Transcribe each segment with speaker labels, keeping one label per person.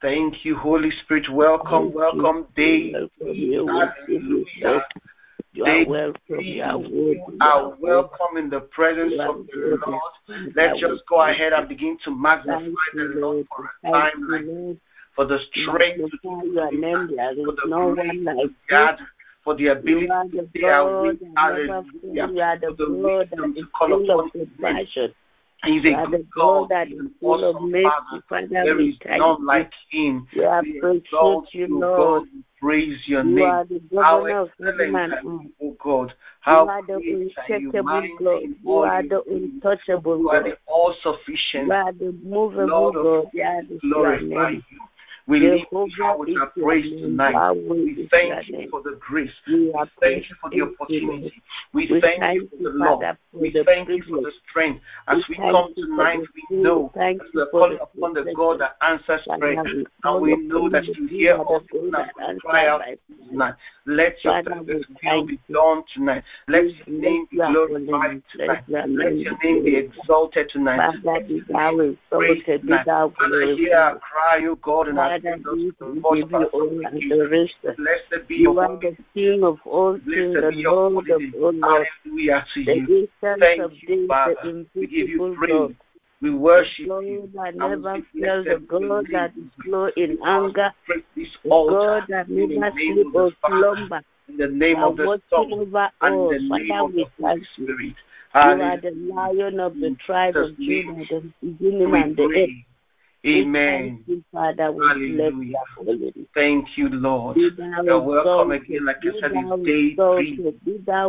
Speaker 1: Thank you, Holy Spirit. Welcome, welcome, Dave. Hallelujah.
Speaker 2: You are welcome. You are
Speaker 1: we are welcome in the presence of the Lord. Let's just go ahead and begin to magnify the Lord for a time like for the strength to
Speaker 2: do. There is no one like
Speaker 1: God, for the ability
Speaker 2: the
Speaker 1: to stay awake.
Speaker 2: God that never fails.
Speaker 1: Hallelujah.
Speaker 2: The
Speaker 1: For the wisdom
Speaker 2: is
Speaker 1: to call upon His name. He's a
Speaker 2: the
Speaker 1: good
Speaker 2: God
Speaker 1: God.
Speaker 2: that is full of
Speaker 1: awesome
Speaker 2: mercy.
Speaker 1: Father. There is none like Him.
Speaker 2: We
Speaker 1: exalt
Speaker 2: you,
Speaker 1: you,
Speaker 2: Lord.
Speaker 1: God. Praise your
Speaker 2: You
Speaker 1: name.
Speaker 2: are the
Speaker 1: How
Speaker 2: of
Speaker 1: excellent are you, O God.
Speaker 2: You
Speaker 1: How
Speaker 2: are the
Speaker 1: great are you,
Speaker 2: unshakable God. You are the untouchable
Speaker 1: You are the all-sufficient.
Speaker 2: You are the movable
Speaker 1: Lord of
Speaker 2: God.
Speaker 1: hosts.
Speaker 2: Yeah,
Speaker 1: We
Speaker 2: this is your
Speaker 1: glorify you. We lift you high with our praise tonight. We thank you for the grace.
Speaker 2: We
Speaker 1: thank you for the
Speaker 2: appreciate you, Lord.
Speaker 1: opportunity. We thank you for the love. We thank you for the strength. As
Speaker 2: We
Speaker 1: come tonight, we know that we
Speaker 2: you
Speaker 1: are calling upon the God that answers prayer. And we know that
Speaker 2: you.
Speaker 1: hear us
Speaker 2: the
Speaker 1: even
Speaker 2: God
Speaker 1: as
Speaker 2: that
Speaker 1: we
Speaker 2: answers
Speaker 1: cry out
Speaker 2: by
Speaker 1: to you
Speaker 2: fire.
Speaker 1: tonight. Let your
Speaker 2: Father,
Speaker 1: will be done tonight. Let your name be glorified tonight.
Speaker 2: Let your name be
Speaker 1: name be
Speaker 2: glorified.
Speaker 1: exalted tonight. Let your name be
Speaker 2: exalted,
Speaker 1: tonight.
Speaker 2: thou
Speaker 1: Father, hear our cry, O God, and
Speaker 2: Father,
Speaker 1: attend us
Speaker 2: we
Speaker 1: to the
Speaker 2: we
Speaker 1: voice
Speaker 2: give you all adoration.
Speaker 1: Blessed
Speaker 2: You are the King of all kings, the Lord of all lords, the
Speaker 1: you. Thank
Speaker 2: of
Speaker 1: you,
Speaker 2: days, the
Speaker 1: Father. We give you
Speaker 2: invisible
Speaker 1: praise.
Speaker 2: God,
Speaker 1: We worship
Speaker 2: God
Speaker 1: you.
Speaker 2: that
Speaker 1: And
Speaker 2: never fails, the
Speaker 1: blessed be your
Speaker 2: God that is slow in anger,
Speaker 1: this
Speaker 2: the God that never sleep or slumber.
Speaker 1: in the name of the Son, and the name of the Holy. Spirit.
Speaker 2: You are the lion of the tribe of Judah, the beginning and the end.
Speaker 1: Amen.
Speaker 2: thank you, Father. We
Speaker 1: Hallelujah.
Speaker 2: your holy name.
Speaker 1: Thank you, Lord.
Speaker 2: Be
Speaker 1: You're welcome again. Like I said, it's day three.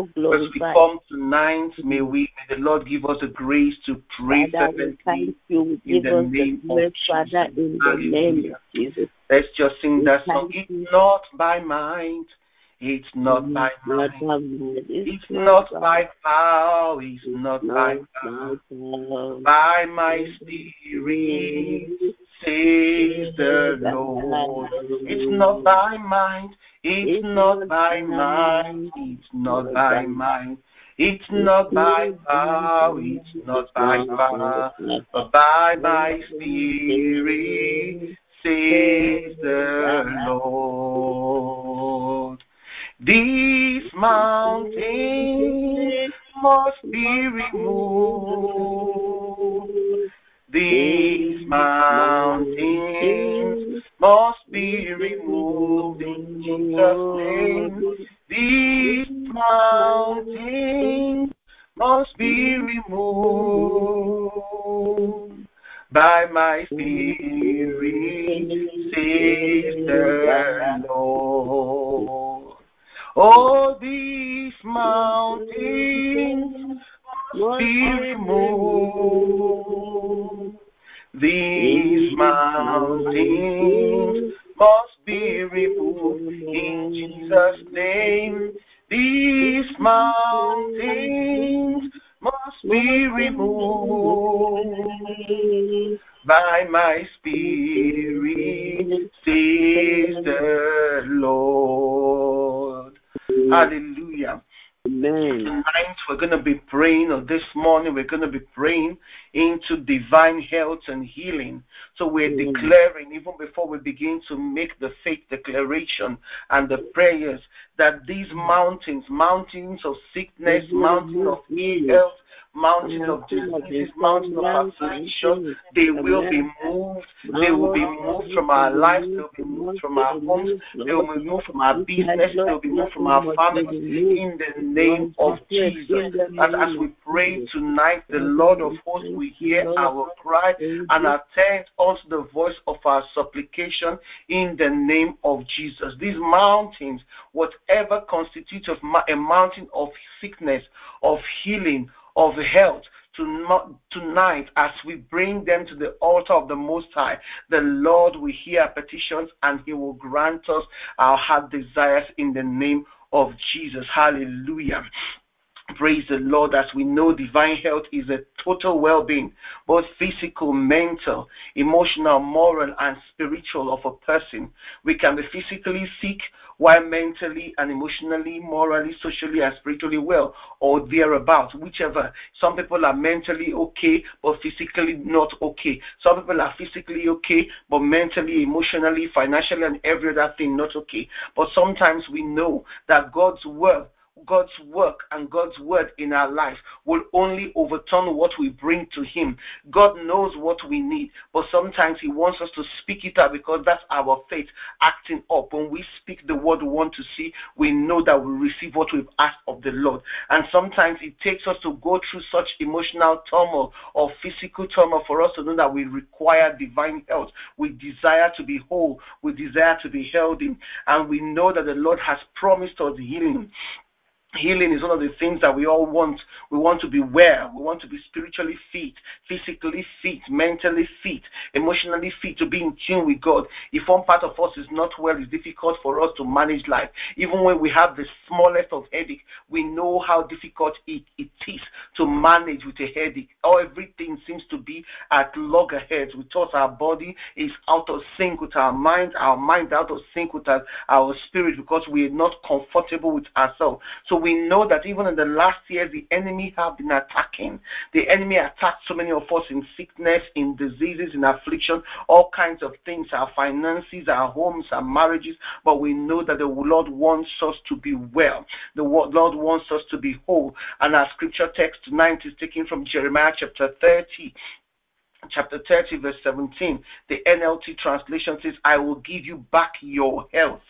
Speaker 1: As we come tonight, may we may the Lord give us the grace to pray
Speaker 2: Father, thank you.
Speaker 1: In the name of
Speaker 2: Father,
Speaker 1: Jesus.
Speaker 2: in the name of Jesus.
Speaker 1: Let's just sing that song. It's not by might, it's not by might,
Speaker 2: it's not by
Speaker 1: power, it's not by
Speaker 2: by
Speaker 1: power,
Speaker 2: power.
Speaker 1: by my spirit, says the Lord. It's not by might, it's not by might, it's not by might. It's not by power, it's not by power, but by my spirit, says the Lord. These mountains must be removed. These mountains must be removed in Jesus' name. These mountains must be removed by my spirit, says the Lord. Oh, these mountains be removed. These mountains must be removed in Jesus' name. These mountains must be removed by my spirit, says the Lord. Hallelujah.
Speaker 2: Amen.
Speaker 1: Tonight we're going to be praying, or this morning we're going to be praying into divine health and healing. So we're
Speaker 2: Mm.
Speaker 1: declaring, even before we begin to make the faith declaration and the prayers, that these mountains, mountains of sickness, mountains of
Speaker 2: Mhm.
Speaker 1: health,
Speaker 2: Mountain of
Speaker 1: diseases, mountains of affliction, they will be moved. They will be moved from our lives. They will be moved from our homes. They will be moved from our business. They will be moved from our families. In the name of Jesus. And as we pray tonight, the Lord of hosts will hear our cry and attend unto the voice of our supplication in the name of Jesus. These mountains, whatever constitutes of a mountain of sickness, of healing, of health, tonight as we bring them to the altar of the Most High, the Lord will hear petitions and He will grant us our heart desires in the name of Jesus. Hallelujah. Praise the Lord as we know divine health is a total well being, both physical, mental, emotional, moral, and spiritual of a person. We can be physically sick while mentally and emotionally, morally, socially, and spiritually well, or thereabouts, whichever. Some people are mentally okay, but physically not okay. Some people are physically okay, but mentally, emotionally, financially, and every other thing not okay. But sometimes we know that God's word God's work and God's word in our life will only overturn what we bring to Him. God knows what we need, but sometimes He wants us to speak it out because that's our faith acting up. When we speak the word we want to see, we know that we receive what we've asked of the Lord. And sometimes it takes us to go through such emotional turmoil or physical turmoil for us to know that we require divine health. We desire to be whole, we desire to be healthy, and we know that the Lord has promised us healing healing is one of the things that we all want. We want to be well. We want to be spiritually fit physically fit mentally fit emotionally fit to be in tune with god. If one part of us is not well it's difficult for us to manage life. Even when we have the smallest of headache we know how difficult it, it is to manage with a headache. Or everything seems to be at loggerheads. With us our body is out of sync with our mind our mind out of sync with our, our spirit because we are not comfortable with ourselves. So we know that even in the last years, the enemy have been attacking. The enemy attacked so many of us in sickness, in diseases, in affliction, all kinds of things, our finances, our homes, our marriages. But we know that the Lord wants us to be well. The Lord wants us to be whole. And our scripture text tonight is taken from Jeremiah chapter 30, chapter 30, verse 17, the NLT translation says, I will give you back your health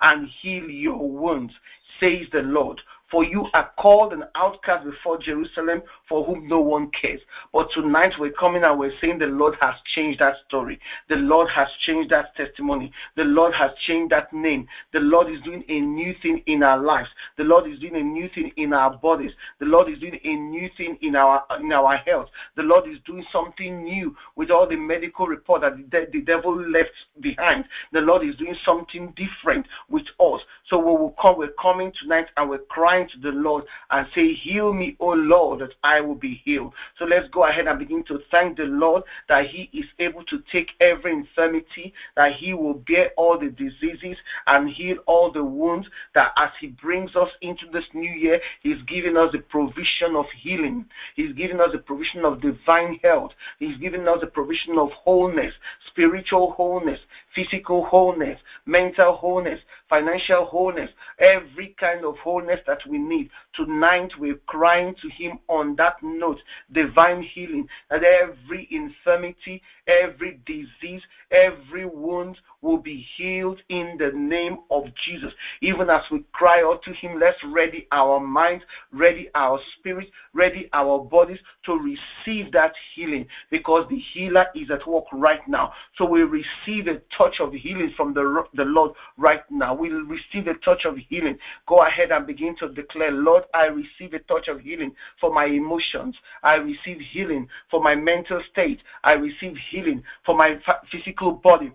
Speaker 1: and heal your wounds, says the Lord. For you are called an outcast before Jerusalem, for whom no one cares. But tonight we're coming and we're saying the Lord has changed that story. The Lord has changed that testimony. The Lord has changed that name. The Lord is doing a new thing in our lives. The Lord is doing a new thing in our bodies. The Lord is doing a new thing in our in our health. The Lord is doing something new with all the medical report that the, the devil left behind. The Lord is doing something different with us. So we will come, we're coming tonight and we're crying crying to the Lord and say, Heal me, O Lord, that I will be healed. So let's go ahead and begin to thank the Lord that He is able to take every infirmity, that He will bear all the diseases and heal all the wounds, that as He brings us into this new year, He's giving us the provision of healing. He's giving us the provision of divine health. He's giving us the provision of wholeness, spiritual wholeness, physical wholeness, mental wholeness, financial wholeness, every kind of wholeness that we need. Tonight we're crying to Him on that note, divine healing, that every infirmity, every disease, every wound will be healed in the name of Jesus. Even as we cry out to Him, let's ready our minds, ready our spirits, ready our bodies to receive that healing because the healer is at work right now. So we receive a touch of healing from the, the Lord right now. We receive a touch of healing. Go ahead and begin to declare, Lord, I receive a touch of healing for my emotions. I receive healing for my mental state. I receive healing for my physical body.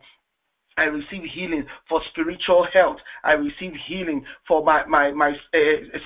Speaker 1: I receive healing for spiritual health. I receive healing for my my my uh,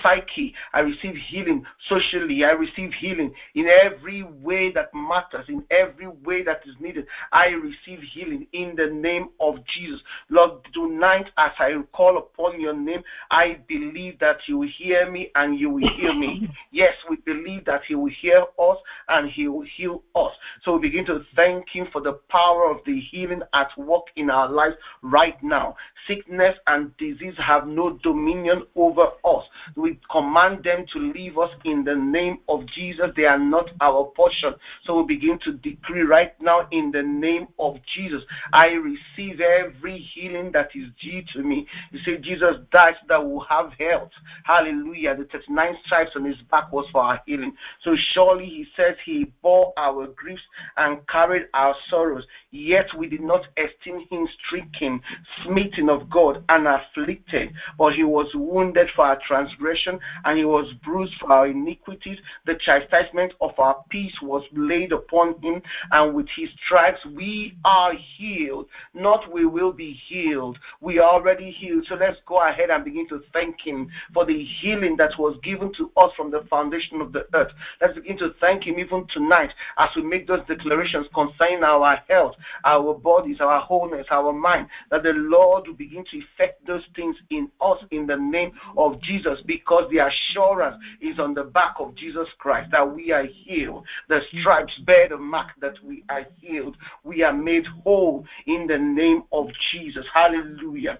Speaker 1: psyche. I receive healing socially. I receive healing in every way that matters, in every way that is needed. I receive healing in the name of Jesus. Lord, tonight as I call upon your name, I believe that you will hear me and you will hear me. Yes, we believe that he will hear us and he will heal us. So we begin to thank him for the power of the healing at work in our lives right now. Sickness and disease have no dominion over us. We command them to leave us in the name of Jesus. They are not our portion. So we begin to decree right now in the name of Jesus. I receive every healing that is due to me. You say Jesus died that will have health. Hallelujah. The 39 stripes on his back was for our healing. So surely he says he bore our griefs and carried our sorrows, yet we did not esteem him stricken, smitten of God, and afflicted. But he was wounded for our transgression, and he was bruised for our iniquities. The chastisement of our peace was laid upon him, and with his stripes we are healed. Not we will be healed. We are already healed. So let's go ahead and begin to thank him for the healing that was given to us from the foundation of the earth. Let's begin to thank him even tonight as we make those declarations concerning our health, our bodies, our wholeness, our mind, that the Lord will begin to effect those things in us in the name of Jesus because the assurance is on the back of Jesus Christ that we are healed. The stripes bear the mark that we are healed. We are made whole in the name of Jesus. Hallelujah.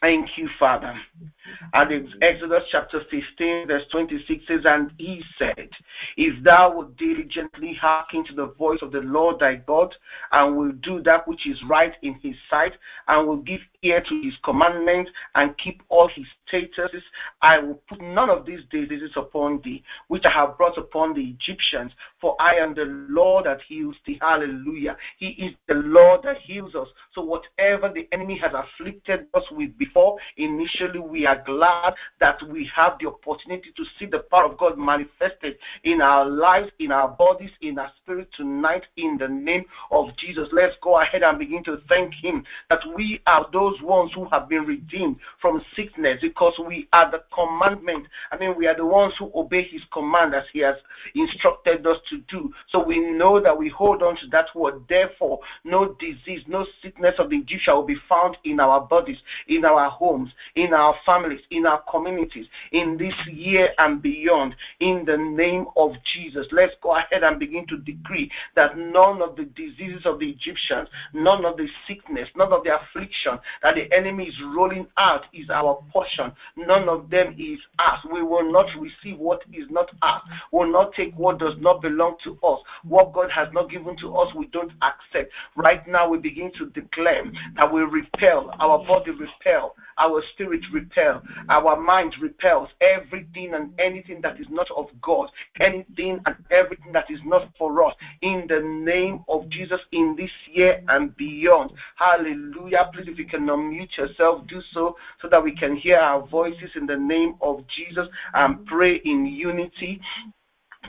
Speaker 1: Thank you, Father. And in Exodus chapter 15, verse 26 says, And he said, If thou wilt diligently hearken to the voice of the Lord thy God, and will do that which is right in his sight, and will give ear to his commandments, and keep all his statutes, I will put none of these diseases upon thee, which I have brought upon the Egyptians, for I am the Lord that heals thee. Hallelujah. He is the Lord that heals us. So whatever the enemy has afflicted us with before, initially we are glad that we have the opportunity to see the power of God manifested in our lives, in our bodies, in our spirit tonight in the name of Jesus. Let's go ahead and begin to thank him that we are those ones who have been redeemed from sickness because we are the commandment. I mean, we are the ones who obey his command as he has instructed us to do. So we know that we hold on to that word. Therefore, no disease, no sickness of the Egyptian will be found in our bodies, in our homes, in our families, in our communities, in this year and beyond. In the name of Jesus, let's go ahead and begin to decree that none of the diseases of the Egyptians, none of the sickness, none of the affliction that the enemy is rolling out is our portion. None of them is us. We will not receive what is not us. We will not take what does not belong to us. What God has not given to us, we don't accept. Right now, we begin to declare that we repel, our body repel, our spirit repel, our mind repels everything and anything that is not of God, anything and everything that is not for us. In the name of Jesus, in this year and beyond. Hallelujah. Please, if you can unmute yourself, do so so that we can hear our voices in the name of Jesus and pray in unity.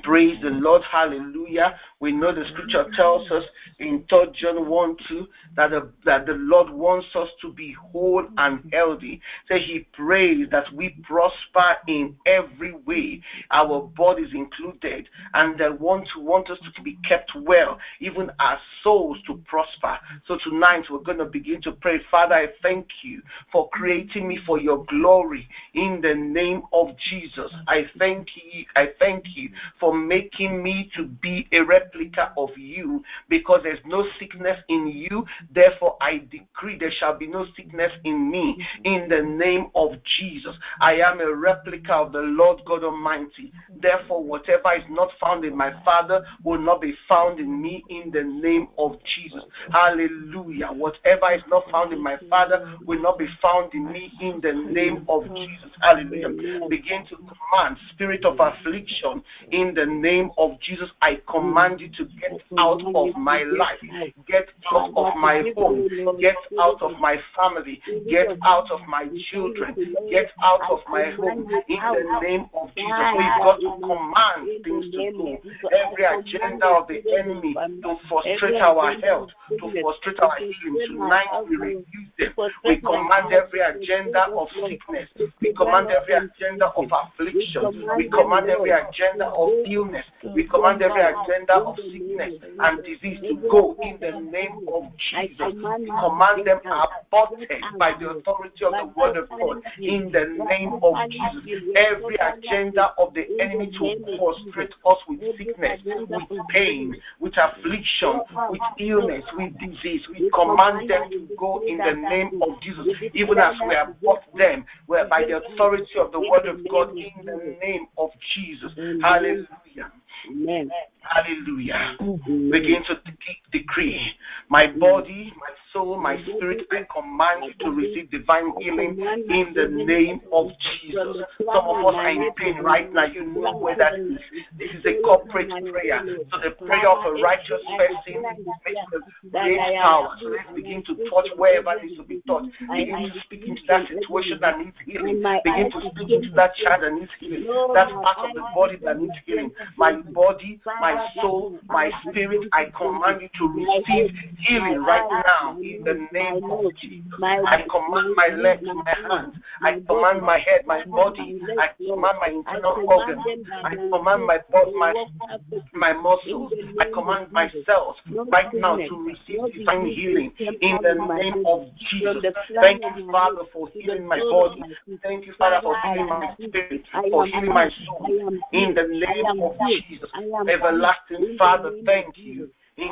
Speaker 1: Praise the Lord. Hallelujah. We know the scripture tells us in 3 John 1 2 that the, that the Lord wants us to be whole and healthy. So he prays that we prosper in every way, our bodies included, and that want to want us to be kept well, even our souls to prosper. So tonight we're going to begin to pray. Father, I thank you for creating me for your glory in the name of Jesus. I thank you. I thank you for making me to be a replica of you because there's no sickness in you. Therefore, I decree there shall be no sickness in me mm-hmm. in the name of Jesus. I am a replica of the Lord God Almighty. Mm-hmm. Therefore, whatever is not found in my Father will not be found in me in the name of Jesus. Hallelujah. Whatever is not found in my Father will not be found in me in the name of Jesus. Hallelujah. Begin to command spirit of affliction in the name of Jesus. I command you to get out of my life, get out of my home, get out of my family, get out of my children, get out of my home. In the name of Jesus. We've got to command things to go. Every agenda of the enemy to frustrate our health, to frustrate our healing, tonight we refuse them. We command every agenda of sickness. We command every agenda of affliction. We command every agenda of illness. We command every agenda of sickness and disease to go in the name of Jesus. We command them aborted by the authority of the word of God in the name of Jesus. Every agenda of the enemy to frustrate us with sickness, with pain, with affliction, with illness, with disease, we command them to go in the name of Jesus, even as we have bought them where by the authority of the word of God in the name of Jesus. Hallelujah.
Speaker 3: Amen.
Speaker 1: Hallelujah. Begin to de- decree. My body, my soul, my spirit, I command you to receive divine healing in the name of Jesus. Some of us are in pain right now. You know where that is. This is a corporate prayer. So the prayer of a righteous person makes great power. So let's begin to touch wherever needs to be touched. Begin to speak into that situation that needs healing. Begin to speak into that child that needs healing. That part of the body that needs healing. My body, my soul, my spirit, I command you to receive healing right now in the name of Jesus. I command my legs, my hands. I command my head, my body. I command my internal organs. I command my my my muscles. I command my cells right now to receive divine healing in the name of Jesus. Thank you, Father, for healing my body. Thank you, Father, for healing my spirit, for healing my soul. In the name of Jesus, everlasting Father, thank you. In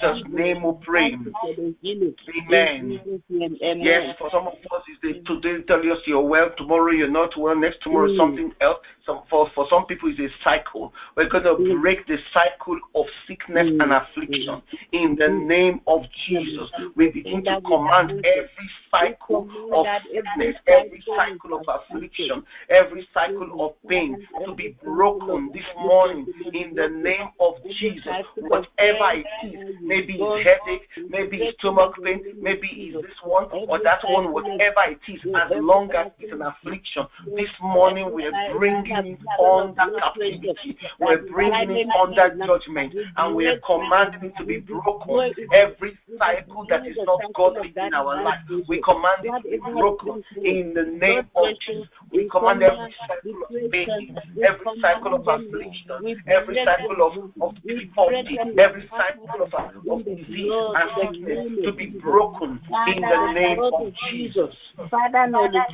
Speaker 1: Jesus' name we pray. Amen. Yes, for some of us, is they today tell us you're well, tomorrow you're not well, next tomorrow
Speaker 3: Mm.
Speaker 1: something else. Some for, for some people it's a cycle. We're gonna
Speaker 3: Mm.
Speaker 1: break the cycle of sickness
Speaker 3: Mm.
Speaker 1: and affliction in the name of Jesus. We begin to command every cycle of sickness, every cycle of affliction, every cycle of pain to be broken this morning in the name of Jesus. Whatever is, maybe it's headache, maybe it's stomach pain, maybe it's this one or that one, whatever it is, as long as it's an affliction. This morning we are bringing it under captivity, we're bringing it under judgment, and we are commanding to be broken. Every cycle that is not godly in our life, we command it to be broken in the name of Jesus. We command every cycle of pain, every cycle of affliction, every cycle of, of difficulty, every cycle of, of disease and sickness to be broken in the name of Jesus.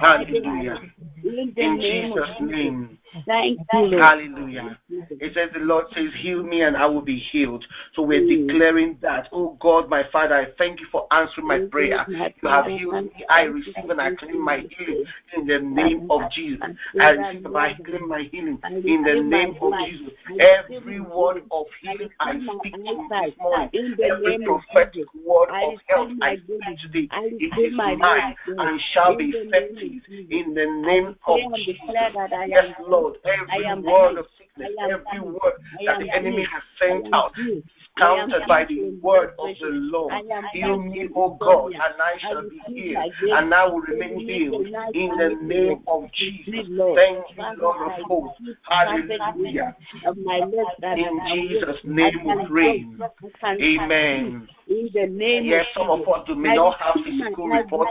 Speaker 1: Hallelujah.
Speaker 3: In
Speaker 1: In Jesus' name.
Speaker 3: Thank you,
Speaker 1: Hallelujah. It says the Lord says, Heal me and I will be healed. So we're
Speaker 3: Mm.
Speaker 1: declaring that, oh God, my Father, I thank you for answering my prayer. You have healed me. I receive and I claim my healing in the name of Jesus. I receive and I claim my healing in the name of Jesus. Every word of healing I speak to you this morning, every prophetic word of health I speak today, it is mine and shall be effective in the name of Jesus. Yes, Lord, every word of sickness, every word that the enemy has sent out is countered by the word of the Lord. Heal me, O God, and I shall be healed, and I will remain healed in the name of Jesus. Thank you, Lord of hosts. Hallelujah. In Jesus' name we pray. Amen.
Speaker 3: In the name
Speaker 1: Yes, some of us do- may not have physical reports.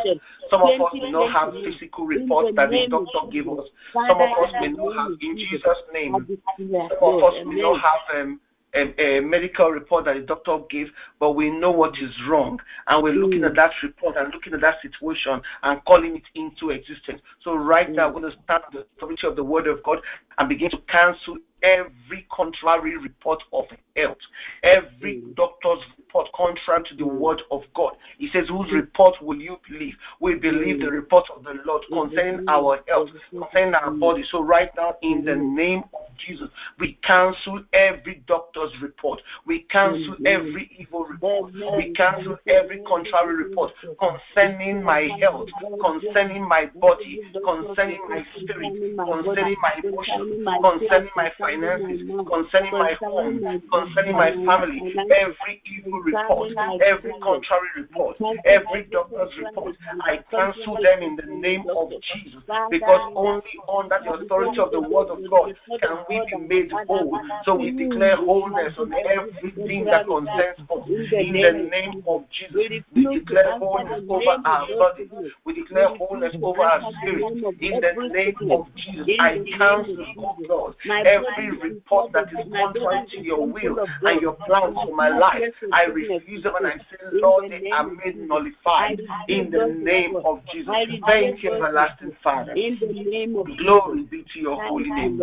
Speaker 1: Some of us may not have physical reports that the doctor gave us. Some of us may not have, in Jesus' name, some of us may not have um, a, a medical report that the doctor gave, but we know what is wrong. And we're looking at mm. that report and looking at that situation and calling it into existence. So, right now, mm. we're going to start the authority of the Word of God and begin to cancel every contrary report of health, every mm. doctor's report contrary to the word of God. He says, Whose report will you believe? We believe the report of the Lord concerning our health, concerning our body. So, right now, in the name of Jesus, we cancel every doctor's report. We cancel every evil report. We cancel every contrary report concerning my health, concerning my body, concerning my spirit, concerning my emotions, concerning my finances, concerning my home, concerning my family. Every evil report, every contrary report, every doctor's report, I cancel them in the name of Jesus because only under the authority of the word of God can we be made whole. So we declare wholeness on everything that concerns us in the name of Jesus. We declare wholeness over our bodies. We declare wholeness over our spirit in the name of Jesus. I cancel, oh God, every report that is contrary to your will and your plans for my life. I refuse them and I say, Lord, they are made nullified in the name of Jesus. Thank you, everlasting Father.
Speaker 3: In the name of
Speaker 1: Glory be to your holy name.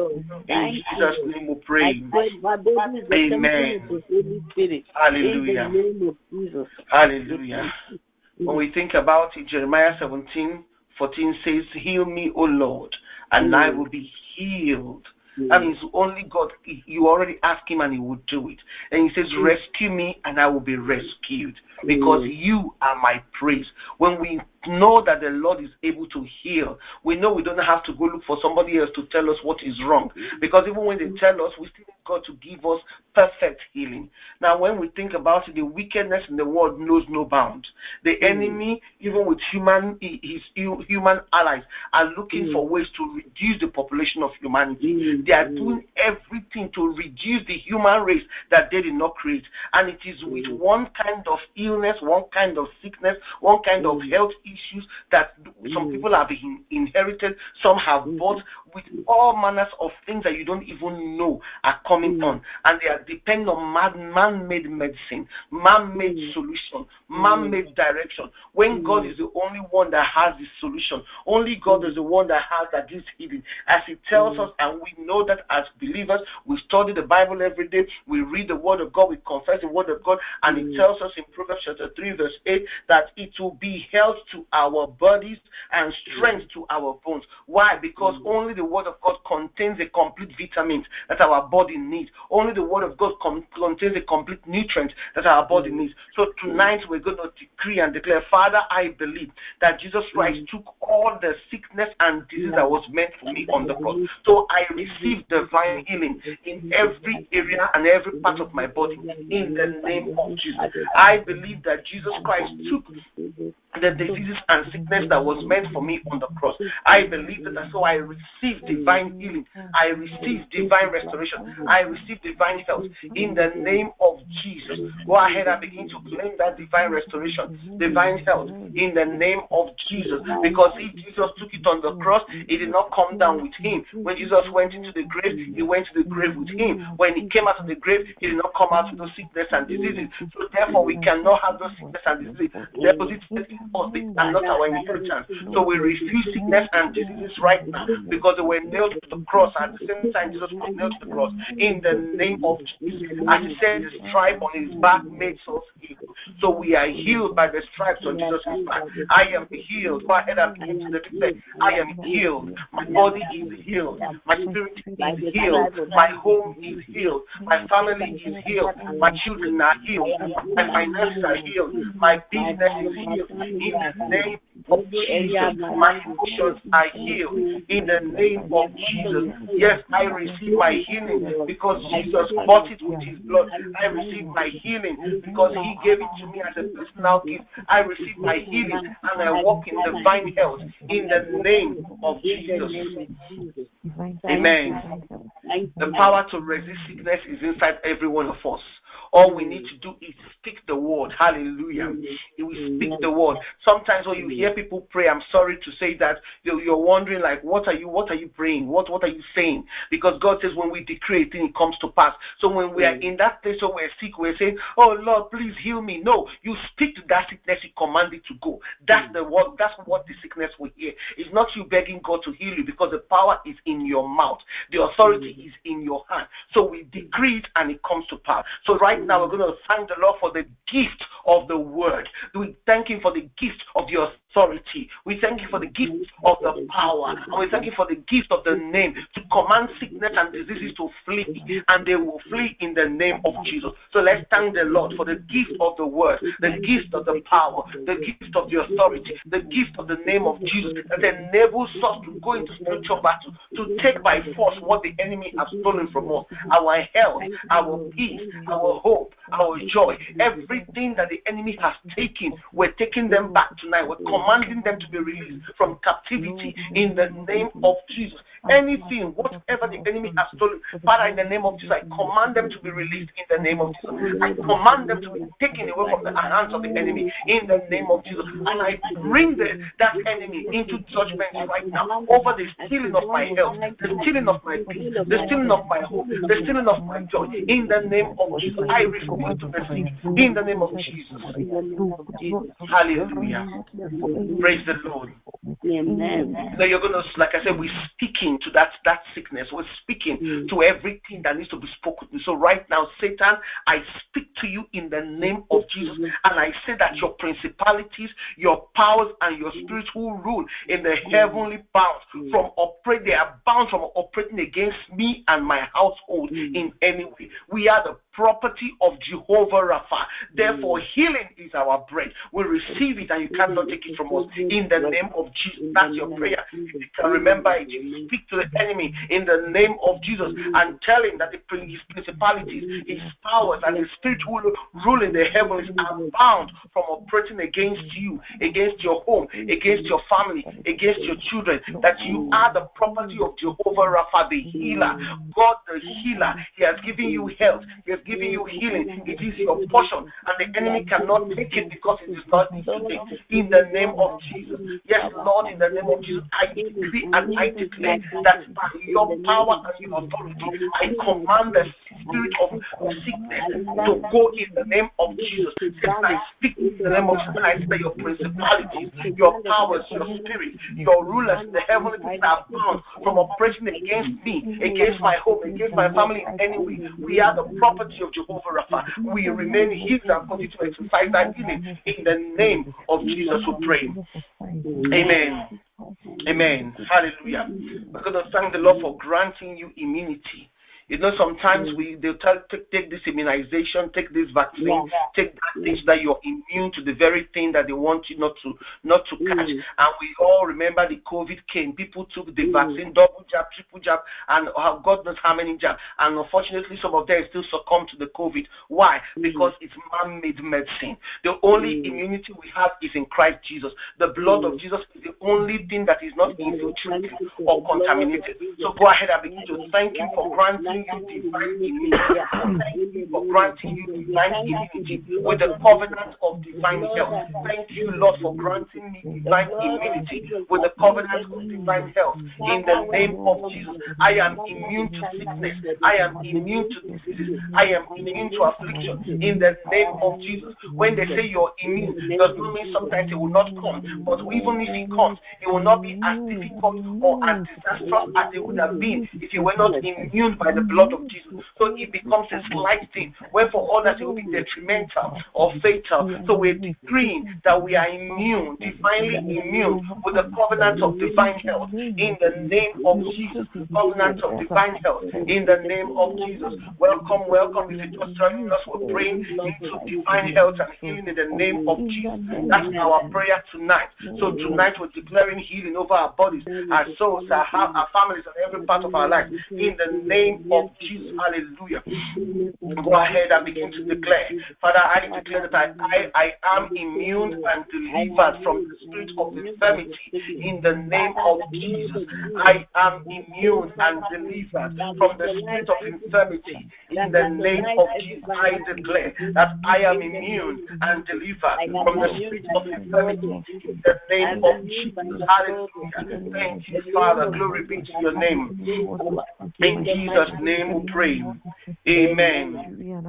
Speaker 1: In Jesus' name we pray. Amen. Hallelujah.
Speaker 3: In the name of Jesus.
Speaker 1: Hallelujah. When we think about it, Jeremiah 17 14 says, Heal me, O Lord, and I will be healed. That means only God, you already ask Him and He will do it. And He says, Rescue me, and I will be rescued because
Speaker 3: Mm.
Speaker 1: you are my praise. When we know that the Lord is able to heal. We know we don't have to go look for somebody else to tell us what is wrong. Because even when they tell us, we still need God to give us perfect healing. Now, when we think about it, the wickedness in the world knows no bounds. The
Speaker 3: Mm.
Speaker 1: enemy, even with human his human allies, are looking
Speaker 3: Mm.
Speaker 1: for ways to reduce the population of humanity.
Speaker 3: Mm.
Speaker 1: They are
Speaker 3: Mm.
Speaker 1: doing everything to reduce the human race that they did not create. And it is with
Speaker 3: Mm.
Speaker 1: one kind of illness, one kind of sickness, one kind of
Speaker 3: Mm.
Speaker 1: health issues that some
Speaker 3: Mm.
Speaker 1: people have in- inherited, some have
Speaker 3: Mm.
Speaker 1: bought, with all manners of things that you don't even know are coming
Speaker 3: Mm.
Speaker 1: on. And they are depending on man- man-made medicine, man-made
Speaker 3: Mm.
Speaker 1: solution, man-made direction. When God is the only one that has the solution, only God is the one that has that gives healing. As He tells us, and we know that as believers, we study the Bible every day, we read the Word of God, we confess the Word of God, and it tells us in Proverbs chapter 3, verse 8, that it will be health to our bodies and strength to our bones. Why? Because
Speaker 3: Mm.
Speaker 1: only the Word of God contains a complete vitamin that our body needs. Only the Word of God con- contains a complete nutrient that our body
Speaker 3: Mm.
Speaker 1: needs. So tonight we're going to decree and declare, Father, I believe that Jesus Christ
Speaker 3: Mm.
Speaker 1: took all the sickness and disease that was meant for me on the cross. So I receive divine healing in every area and every part of my body in the name of Jesus. I believe that Jesus Christ took the diseases and sickness that was meant for me on the cross. I believe that, so I receive divine healing. I receive divine restoration. I receive divine health in the name of Jesus. Go ahead and begin to claim that divine restoration, divine health in the name of Jesus. Because if Jesus took it on the cross, it did not come down with him. When Jesus went into the grave, he went to the grave with him. When he came out of the grave, he did not come out with those sickness and diseases. So therefore, we cannot have those sickness and diseases deposited us and not our inheritance. So we refuse sickness and diseases right now because they were nailed to the cross at the same time Jesus was nailed to the cross. In the name of Jesus, as he said, the stripe on his back makes us heal. So we are healed by the stripes on Jesus' back. I am healed. Go ahead and begin to I am healed. My body is healed. My spirit is healed. My home is healed. My family is healed. My children are healed. My finances are healed. My business is healed. In the name of Jesus, my emotions are healed. In the name of Jesus. Yes, I receive my healing because Jesus bought it with his blood. I receive my healing because he gave it to me as a personal gift. I receive my healing and I walk in divine health in the name of Jesus. Amen. The power to resist sickness is inside every one of us. All we need to do is speak the word. Hallelujah. We speak the word. Sometimes when you hear people pray, I'm sorry to say that you're, you're wondering like, what are you, what are you praying? What, what are you saying? Because God says when we decree a thing, it comes to pass. So when we are in that place where we're sick, we're saying, oh Lord, please heal me. No, you speak to that sickness, you command it to go. That's the word. That's what the sickness will hear. It's not you begging God to heal you because the power is in your mouth. The authority mm. is in your hand. So we decree it and it comes to pass. So right now we're going to thank the Lord for the gift of the word. We thank Him for the gift of the authority. We thank you for the gift of the power. And we thank you for the gift of the name to command sickness and diseases to flee. And they will flee in the name of Jesus. So let's thank the Lord for the gift of the word, the gift of the power, the gift of the authority, the gift of the name of Jesus that enables us to go into spiritual battle, to take by force what the enemy has stolen from us our health, our peace, our hope, our joy, everything that the enemy has taken, we're taking them back tonight. We're commanding them to be released from captivity in the name of Jesus. Anything, whatever the enemy has stolen, Father, in the name of Jesus, I command them to be released in the name of Jesus. I command them to be taken away from the hands of the enemy in the name of Jesus. And I bring the, that enemy into judgment right now over the stealing of my health, the stealing of my peace, the stealing of my hope, the stealing of my joy in the name of Jesus. I refuse to receive in the name of Jesus. Hallelujah. Praise the Lord.
Speaker 3: Amen.
Speaker 1: Now you're gonna, like I said, we're speaking to that that sickness. We're speaking mm. to everything that needs to be spoken. So right now, Satan, I speak to you in the name of Jesus. And I say that your principalities, your powers, and your mm. spirits who rule in the mm. heavenly bounds from operate, they are bound from operating against me and my household in any way. We are the property of Jehovah Rapha. Therefore, mm. healing is our bread. We receive it and you cannot take it from us. In the name of Jesus. That's your prayer. You can remember it, you speak to the enemy in the name of Jesus and tell him that the, his principalities, his powers, and his spirit who rule in the heavens are bound from operating against you, against your home, against your family, against your children. That you are the property of Jehovah Rapha, the healer. God, the healer. He has given you health. He has given you healing. It is your portion, and the enemy cannot take it because it is not today. In the name of Jesus. Yes, Lord, in the name of Jesus, I decree and I declare that by your power and your authority, I command the spirit of sickness to go in the name of Jesus. Since I speak in the name of I say your principalities, your powers, your spirit, your rulers the heavenly places are bound from oppression against me, against my home, against my family in any way. We are the property of Jehovah Rapha. We remain healed and continue to exercise that healing. In the name of Jesus, we pray. Amen. Amen. Hallelujah. We're going to thank the Lord for granting you immunity. You know, sometimes we they tell take, take this immunization, take this vaccine, take that thing so that you're immune to the very thing that they want you not to not to catch. And we all remember the COVID came. People took the vaccine, double jab, triple jab, and uh, God knows how many jab. And unfortunately, some of them still succumb to the COVID. Why? Because it's man-made medicine. The only immunity we have is in Christ Jesus. The blood of Jesus is the only thing that is not infiltrated or contaminated. So go ahead and begin to thank Him for granting you for granting you divine immunity with the covenant of divine health. Thank you, Lord, for granting me divine immunity with the covenant of divine health. In the name of Jesus, I am immune to sickness. I am immune to diseases. I am immune to affliction. In the name of Jesus. When they say you're immune, does not mean sometimes it will not come. But even if it comes, it will not be as difficult or as disastrous as it would have been if you were not immune by the blood of Jesus. So it becomes a slight thing, where for others it will be detrimental or fatal. So we're decreeing that we are immune, divinely immune, with the covenant of divine health in the name of Jesus. Covenant of divine health in the name of Jesus. Welcome, welcome. If you're just joining us, we're praying into divine health and healing in the name of Jesus. That's our prayer tonight. So tonight we're declaring healing over our bodies, our souls, our, our families, and every part of our life in the name of Jesus. Hallelujah. Go ahead and begin to declare. Father, I declare that I, I, I am immune and delivered from the spirit of infirmity in the name of Jesus. I am immune and delivered from the spirit of infirmity in the name of Jesus. I declare that I am immune and delivered from the spirit of infirmity in the name of Jesus. Hallelujah. Thank you, Father. Glory be to your name. In Jesus' name we pray. Amen.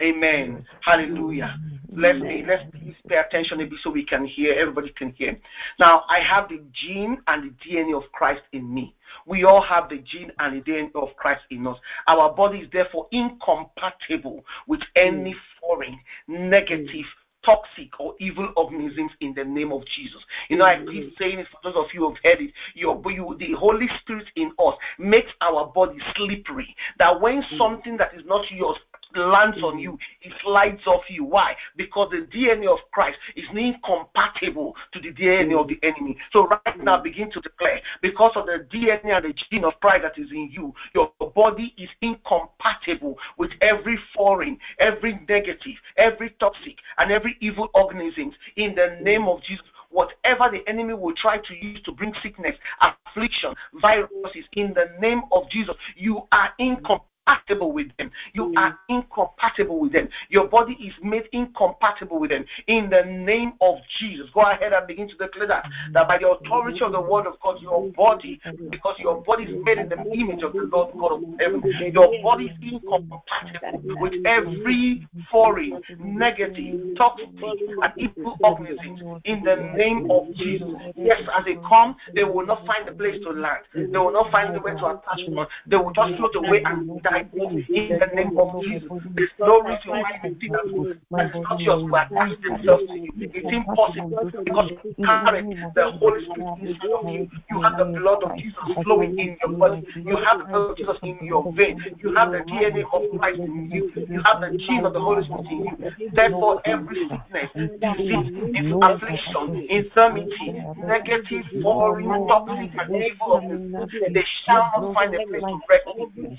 Speaker 1: Amen. Hallelujah. Let's let's please pay attention a bit so we can hear, everybody can hear. Now, I have the gene and the DNA of Christ in me. We all have the gene and the DNA of Christ in us. Our body is therefore incompatible with any foreign, negative, toxic or evil organisms in the name of Jesus. You know, I mm-hmm. keep saying it for those of you who have heard it. Your, you, the Holy Spirit in us makes our body slippery. That when mm. something that is not yours lands on mm. you, it slides off you. Why? Because the DNA of Christ is incompatible to the DNA of the mm. enemy. So right now, mm. begin to declare, because of the DNA and the gene of Christ that is in you, your body is incompatible with every foreign, every negative, every toxic, and every evil organisms. In the name of Jesus, whatever the enemy will try to use to bring sickness, affliction, viruses, in the name of Jesus, you are incompatible incompatible with them. You mm. are incompatible with them. Your body is made incompatible with them. In the name of Jesus. Go ahead and begin to declare that. Mm. That by the authority of the word of God, your body, because your body is made in the image of the Lord God of heaven, your body is incompatible with every foreign, negative, toxic, and evil organisms. In the name of Jesus. Yes, as they come, they will not find a place to land. They will not find the way to attach on. They will just float away and In the name of Jesus. There's no reason why anything that is not yours will attach themselves to you. It's impossible because you carry the Holy Spirit inside you. You have the blood of Jesus flowing in your body. You have the blood of Jesus in your vein. You have the DNA of Christ in you. You have the gene of the Holy Spirit in you. Therefore, every sickness, disease, affliction, infirmity, negative, foreign, toxic, and evil of the they shall not find a place to rest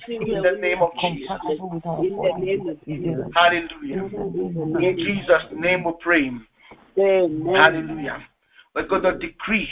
Speaker 1: in the name of Jesus. Hallelujah. In Jesus' name we pray. Hallelujah. We're going to decree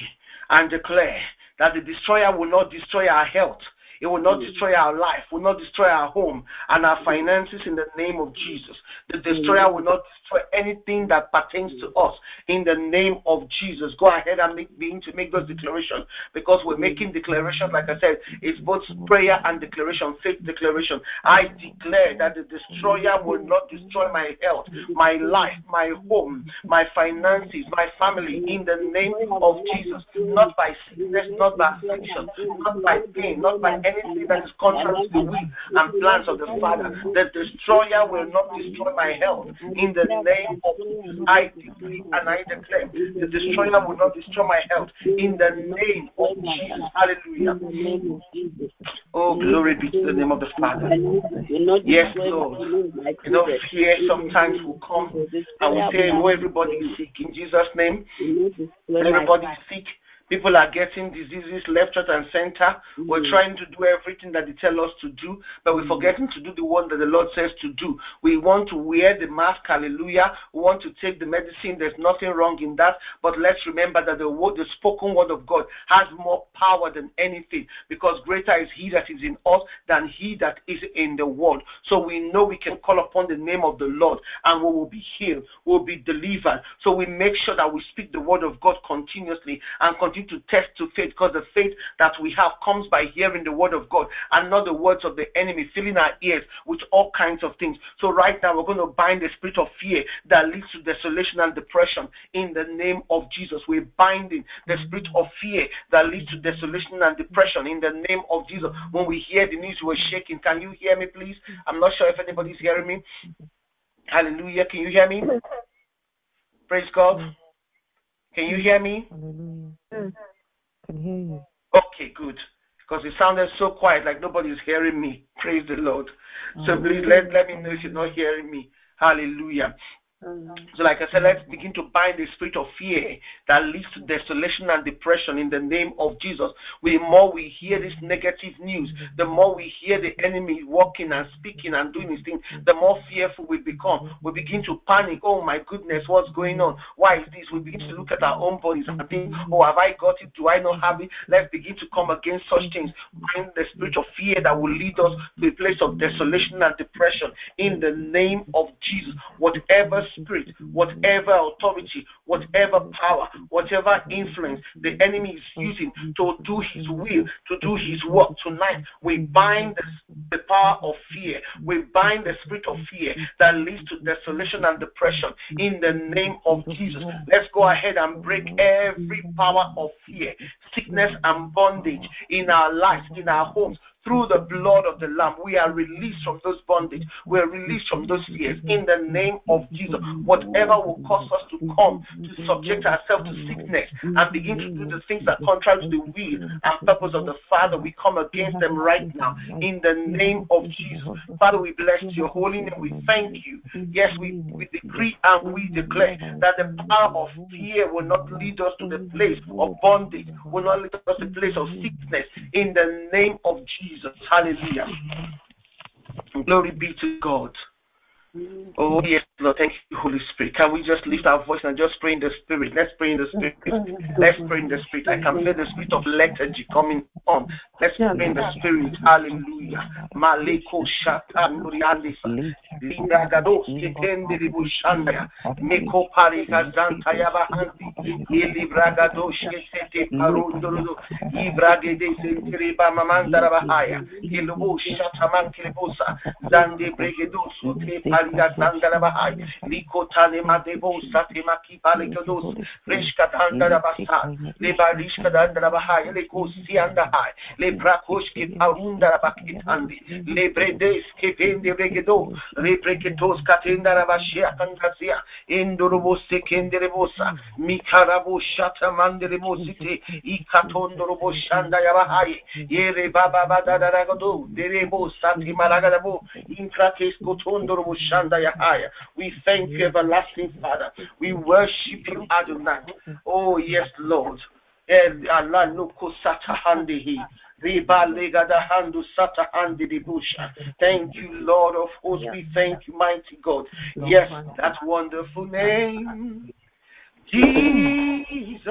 Speaker 1: and declare that the destroyer will not destroy our health. It will not destroy our life, will not destroy our home and our finances in the name of Jesus. The destroyer will not destroy anything that pertains to us in the name of Jesus. Go ahead and make, begin to make those declarations because we're making declarations, like I said, it's both prayer and declaration, faith declaration. I declare that the destroyer will not destroy my health, my life, my home, my finances, my family in the name of Jesus. Not by sickness, not by affliction, not by pain, not by anything that is contrary to the will and plans of the Father. The destroyer will not destroy my health in the name of I decree and I declare the destroyer will not destroy my health in the name of Jesus. Hallelujah. Oh, glory be to the name of the Father. Yes, Lord. You know, fear sometimes will come and will say, Oh, everybody is sick in Jesus' name. Everybody is sick. People are getting diseases left, right, and center. Mm-hmm. We're trying to do everything that they tell us to do, but we're forgetting to do the one that the Lord says to do. We want to wear the mask, hallelujah. We want to take the medicine. There's nothing wrong in that. But let's remember that the word, the spoken word of God has more power than anything because greater is He that is in us than He that is in the world. So we know we can call upon the name of the Lord and we will be healed, we'll be delivered. So we make sure that we speak the word of God continuously and continue to test to faith because the faith that we have comes by hearing the word of God and not the words of the enemy, filling our ears with all kinds of things. So, right now, we're going to bind the spirit of fear that leads to desolation and depression in the name of Jesus. We're binding the spirit of fear that leads to desolation and depression in the name of Jesus. When we hear the news, we're shaking. Can you hear me, please? I'm not sure if anybody's hearing me. Hallelujah. Can you hear me? Praise God. Can you hear me?
Speaker 4: Hallelujah. Can hear you.
Speaker 1: Okay, good. Because it sounded so quiet, like nobody's hearing me. Praise the Lord. So please let, let me know if you're not hearing me. Hallelujah. Mm. So, like I said, let's mm. begin to bind the spirit of fear that leads to desolation and depression in the name of Jesus. The more we hear this mm. negative news, the more we hear the enemy walking and speaking and doing his thing, the more fearful we become. We begin to panic. Oh my goodness, what's going on? Why is this? We begin to look at our own bodies and think, oh, have I got it? Do I not have it? Let's begin to come against such things. Bind the spirit of fear that will lead us to a place of desolation and depression in the name of Jesus. Whatever spirit, mm-hmm. whatever authority, whatever power, whatever influence the enemy is using mm-hmm. to do his will, to do his mm-hmm. work tonight, we bind the, the power of fear. We bind the spirit of fear that leads to desolation and depression in the name of Jesus. Let's go ahead and break every power of fear, sickness, and bondage in our lives, in our homes, through the blood of the Lamb, we are released from those bondage. We are released from those fears in the name of Jesus. Whatever will cause us to come to subject ourselves to sickness and begin to do the things that contrary to the will and purpose of the Father, we come against them right now in the name of Jesus. Father, we bless your holy name. We thank you. Yes, we, we decree and we declare that the power of fear will not lead us to the place of bondage, will not lead us to the place of sickness in the name of Jesus. Jesus. Hallelujah. Glory be to God. Oh, yes, Lord. Thank you, Holy Spirit. Can we just lift our voice and just pray in the Spirit? Let's pray in the Spirit. Let's pray in the Spirit. I can feel the spirit of lethargy coming on. Let's pray in the Spirit. Hallelujah. Maliko shata nuriandisa. Libragados ketende ribushanda. Meko pari gazanta yabahanti. Ilibragados ketete parunduru. Ibragede senteriba mamandara bahaya. Ilubu shata mankilibusa. Zande bregedos ute Anda tanga bahai. Liko tale madebo sate makipa lekodos. Reshka tanga rabasa. Leba rishka tanga bahai. Leko si anda hai. Le brakosh ke paunda rabakit andi. Le bredes ke pende bregedo. Le Preketos, katenda rabashia kangasia. Endorobo se kendere bosa. Mikarabo shata mandere bosite. Ikatondoro boshanda yabahai. Yere baba bada daragodo. Derebo sati malagada bo. Inkrates We thank you, everlasting Father. We worship you, Adonai. Oh, yes, Lord. Allah no kusata handihi. Riba legada handu sata handi dibusha. Thank you, Lord of hosts. We thank you, mighty God. Yes, that wonderful name. Jesus.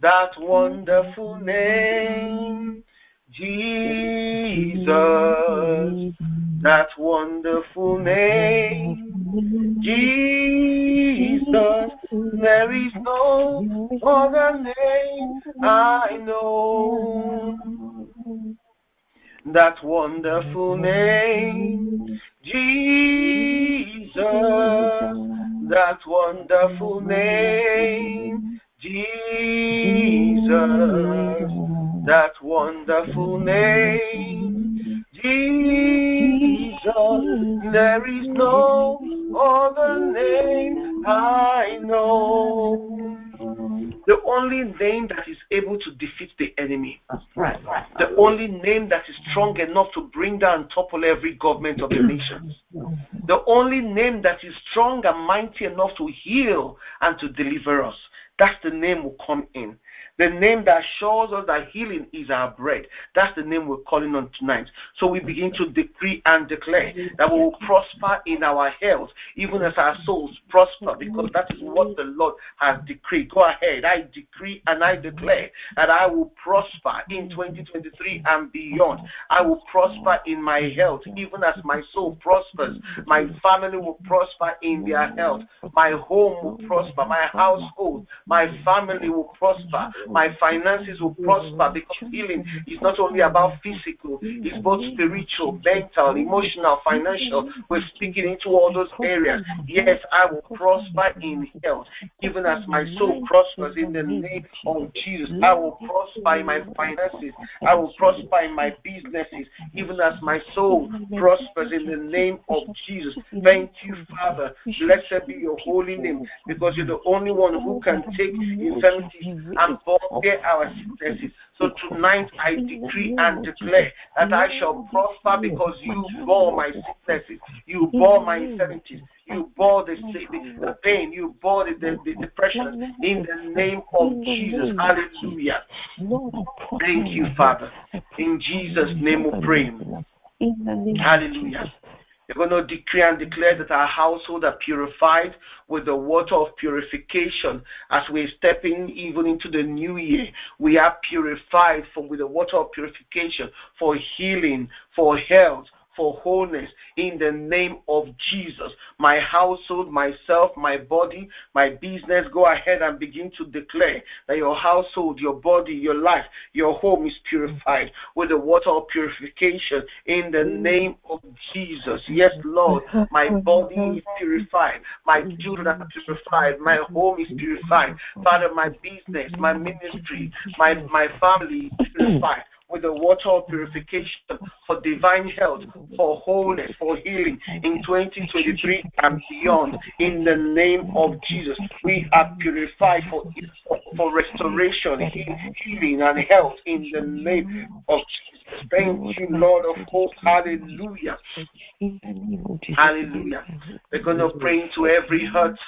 Speaker 1: That wonderful name. Jesus. That wonderful name. Jesus. There is no other name I know. That wonderful name, Jesus. That wonderful name, Jesus. That wonderful name, Jesus. There is no other name I know. The only name that is able to defeat the enemy.
Speaker 3: Right, right.
Speaker 1: The only name that is strong enough to bring down and topple every government of the nations. The only name that is strong and mighty enough to heal and to deliver us. That's the name will come in. The name that shows us that healing is our bread. That's the name we're calling on tonight. So we begin to decree and declare that we will prosper in our health, even as our souls prosper, because that is what the Lord has decreed. Go ahead. I decree and I declare that I will prosper in 2023 and beyond. I will prosper in my health, even as my soul prospers. My family will prosper in their health. My home will prosper. My household, my family will prosper my finances will prosper because healing is not only about physical, it's both spiritual, mental, emotional, financial. We're speaking into all those areas. Yes, I will prosper in health, even as my soul prospers in the name of Jesus. I will prosper in my finances. I will prosper in my businesses, even as my soul prospers in the name of Jesus. Thank you, Father. Blessed be your holy name, because you're the only one who can take infirmities and bear our sicknesses. So tonight I decree and declare that I shall prosper because you bore my sicknesses, you bore my infirmities, you bore the, the pain, you bore the, the, the depression in the name of Jesus. Hallelujah. Thank you, Father. In Jesus' name we pray. Hallelujah. We're going to decree and declare that our household are purified with the water of purification as we're stepping even into the new year. We are purified for with the water of purification for healing, for health, for wholeness in the name of Jesus. My household, myself, my body, my business, go ahead and begin to declare that your household, your body, your life, your home is purified with the water of purification in the mm. name of Jesus. Yes, Lord, my body is purified, my children are purified, my home is purified. Father, my business, my ministry, my, my family is purified with the water of purification for divine health, for wholeness, for healing in 2023 and beyond. In the name of Jesus, we are purified for, for restoration, healing, and health in the name of Jesus. Thank you, Lord of hosts. Hallelujah. Hallelujah. We're going to pray into every hurt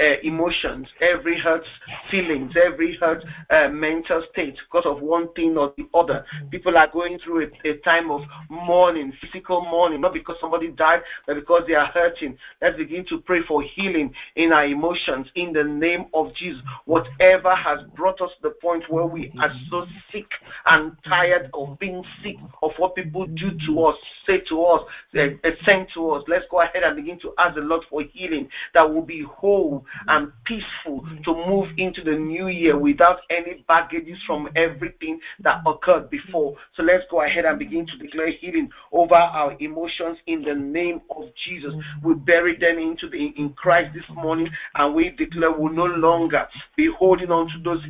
Speaker 1: uh, emotions, every hurt feelings, every hurt uh, mental state because of one thing or the other. People are going through a, a, time of mourning, physical mourning, not because somebody died, but because they are hurting. Let's begin to pray for healing in our emotions in the name of Jesus. Whatever has brought us to the point where we are so sick and tired of being sick of what people do to us, say to us, uh, send to us. Let's go ahead and begin to ask the Lord for healing that will be whole and peaceful to move into the new year without any baggages from everything that occurred before. So let's go ahead and begin to declare healing over our emotions in the name of Jesus. We bury them into the in Christ this morning and we declare we'll no longer be holding on to those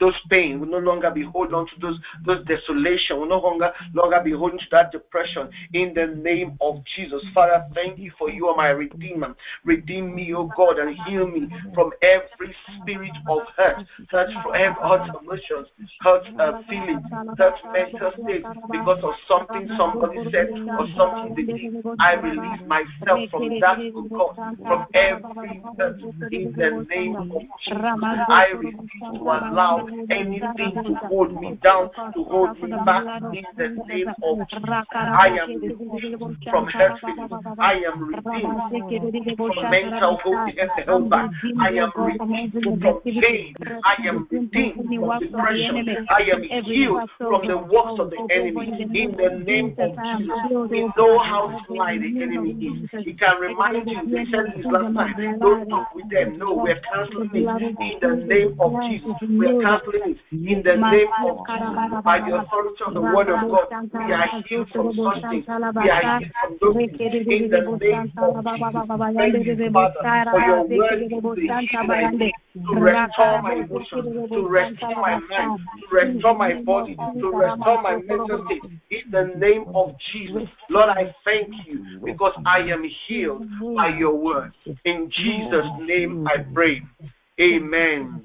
Speaker 1: those pain, we'll no longer be holding on to those those desolation, we'll no longer longer be holding that depression in the name of Jesus. Father, thank you for you are my redeemer. Redeem me, O God, and heal me from every spirit of hurt, hurt from every hurt emotions, hurt uh, feelings, hurt mental state because of something somebody said or something they did. I release myself from that to God, from every hurt in the name of Jesus. I refuse to allow anything to hold me down, to hold me back in the name of Jesus. I am redeemed from hurt. I am redeemed from mental holding held back. I am redeemed from pain. I am redeemed from depression. I am healed from the works of the enemy. In the name of Jesus, we know how sly the enemy is. He can remind you, he said this last time, don't talk with them. No, we're canceling it. In the name of Jesus, we're canceling it. In the name of Jesus, by the authority of the word of God, we are healed from such things. We are healed from those things. In the name of Jesus, thank you, Father, for your word is the healing to restore my emotions, to restore my mind, to restore my body, to restore my mental state. In the name of Jesus, Lord, I thank you because I am healed by your word. In Jesus' name I pray. Amen.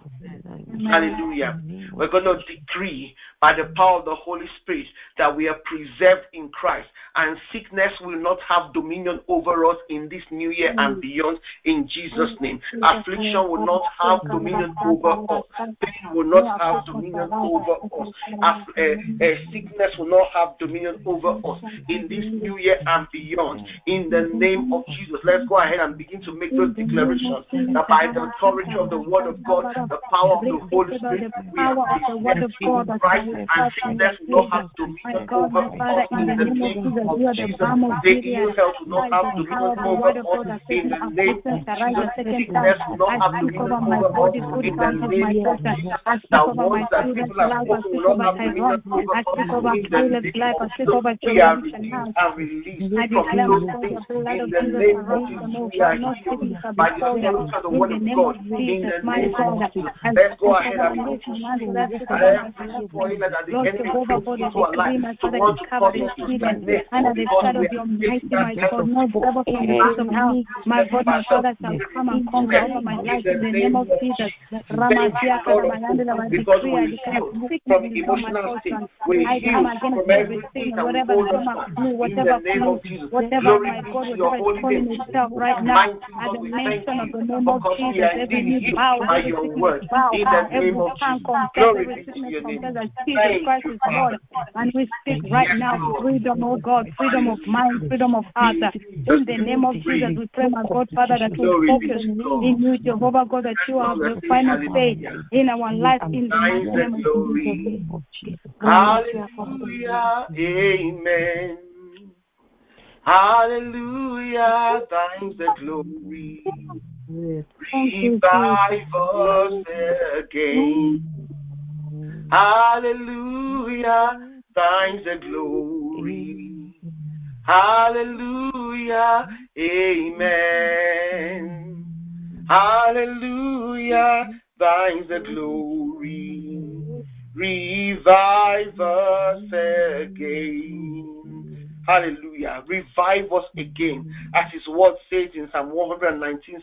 Speaker 1: Hallelujah. We're going to decree by the power of the Holy Spirit that we are preserved in Christ. And sickness will not have dominion over us in this new year and beyond in Jesus' name. Affliction will not have dominion over us. Pain will not have dominion over us. uh, uh, sickness will not have dominion over us in this new year and beyond. In the name of Jesus, let's go ahead and begin to make those declarations that by the authority of the Word of God, the power of the Holy Spirit, we are preserved in Christ and sickness will not have dominion over us in the name of Jesus. The evil health will not have dominion over us in the name of Jesus. Sickness will not have dominion over us in the name of Jesus. The words that people have spoken will not have dominion over us in the name of Jesus. We are redeemed and released from those things in the name of Jesus. We are healed by the authority of the word of God in the name of Jesus. Let's go ahead and to speak. Every point that the enemy puts into our to want to cause us to stagnate
Speaker 3: under the shadow of your mighty, my God, no devil from the pit of hell. My God, my Father shall come and conquer over my life in the name of Jesus. Ramasia Karabayandela, I decree, I
Speaker 1: from
Speaker 3: sickness is not my
Speaker 1: emotional state. We
Speaker 3: I
Speaker 1: heal
Speaker 3: come
Speaker 1: from
Speaker 3: against
Speaker 1: everything
Speaker 3: everything,
Speaker 1: that will
Speaker 3: whatever
Speaker 1: us back.
Speaker 3: whatever
Speaker 1: the name
Speaker 3: flu,
Speaker 1: of Jesus.
Speaker 3: whatever, my God, whatever is calling itself right now, at the mention of the name of Jesus, every knee bow, every
Speaker 1: your
Speaker 3: bow,
Speaker 1: In the
Speaker 3: every tongue confess, every sickness confess that Jesus Christ is Lord. And we speak right now freedom, oh God, freedom of mind, freedom of heart. In the name of Jesus, we pray, my God, Father, that we focus in you, Jehovah God, that you have the final say in our life in the name of. Jesus.
Speaker 1: Hallelujah. Amen. Hallelujah. Thine the glory. Revive us again. Hallelujah. Thine the glory. Hallelujah. Amen. Hallelujah. Thine the glory. Revive us again. Hallelujah. Revive us again. As his word says in Psalm 119,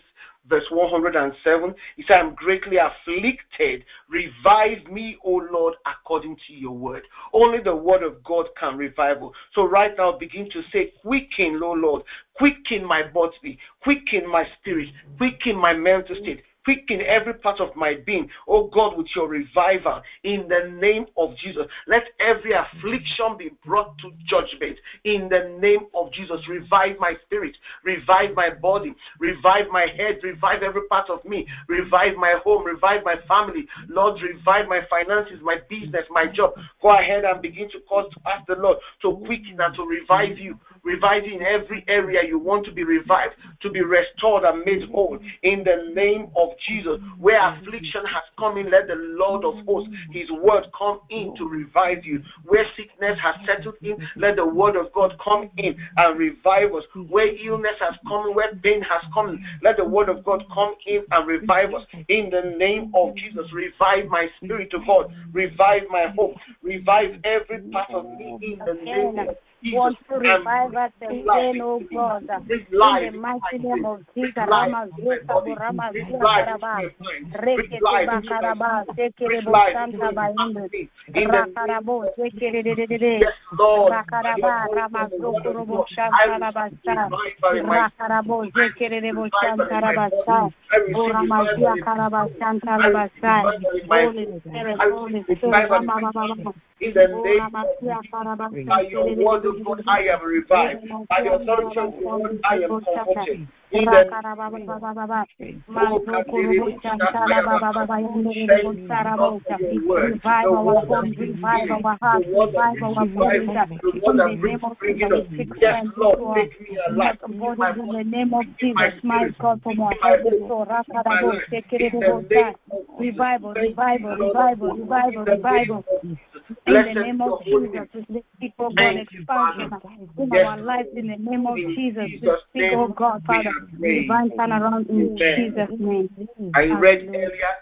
Speaker 1: verse 107, he said, I'm greatly afflicted. Revive me, O Lord, according to your word. Only the word of God can revive. So right now, begin to say, Quicken, O Lord, quicken my body, quicken my spirit, quicken my mental state, quicken every part of my being, oh God, with your revival in the name of Jesus. Let every affliction be brought to judgment in the name of Jesus. Revive my spirit, revive my body, revive my head, revive every part of me, revive my home, revive my family. Lord, revive my finances, my business, my job. Go ahead and begin to cause to ask the Lord to quicken and to revive you, revive in every area you want to be revived, to be restored and made whole in the name of Jesus. Where affliction has come in, let the Lord of hosts, his word come in to revive you. Where sickness has settled in, let the word of God come in and revive us. Where illness has come in, where pain has come in, let the word of God come in and revive us. In the name of Jesus, revive my spirit to God, revive my hope, revive every part of me in the name of
Speaker 3: want to revive us again, oh God. In the mighty name of Jesus, Rama Zeka Burama Zeka Rekete Bakaraba, Sekere Santa Bayendo, Rakarabo, Sekere de Rakaraba, Rama Zokorobo Shanta Rabasa, Rakarabo, Sekere de Shanta Rabasa, Rama Karaba Shanta Rabasa, Holy Spirit, Holy Spirit, Rama Mama.
Speaker 1: In the oh, name of Jesus, by your word of God, I am revived. By the authority of word, I am comforted. In the
Speaker 3: Revive our home, revive our heart, revive our bodies. In the name of Jesus, we speak
Speaker 1: Yes, Lord, make me alive.
Speaker 3: In the name of Jesus, my God, our
Speaker 1: my
Speaker 3: head to
Speaker 1: home,
Speaker 3: toe,
Speaker 1: my
Speaker 3: Rakarabo,
Speaker 1: life. In
Speaker 3: Sekerebo,
Speaker 1: the name of
Speaker 3: revival, revival, revival, revival,
Speaker 1: In the name
Speaker 3: revival. In the name of Jesus, we speak, oh God, expansion in our lives. In the name of Jesus, we speak, oh God, Father,
Speaker 1: have prayed.
Speaker 3: divine turnaround in Jesus' name.
Speaker 1: I read earlier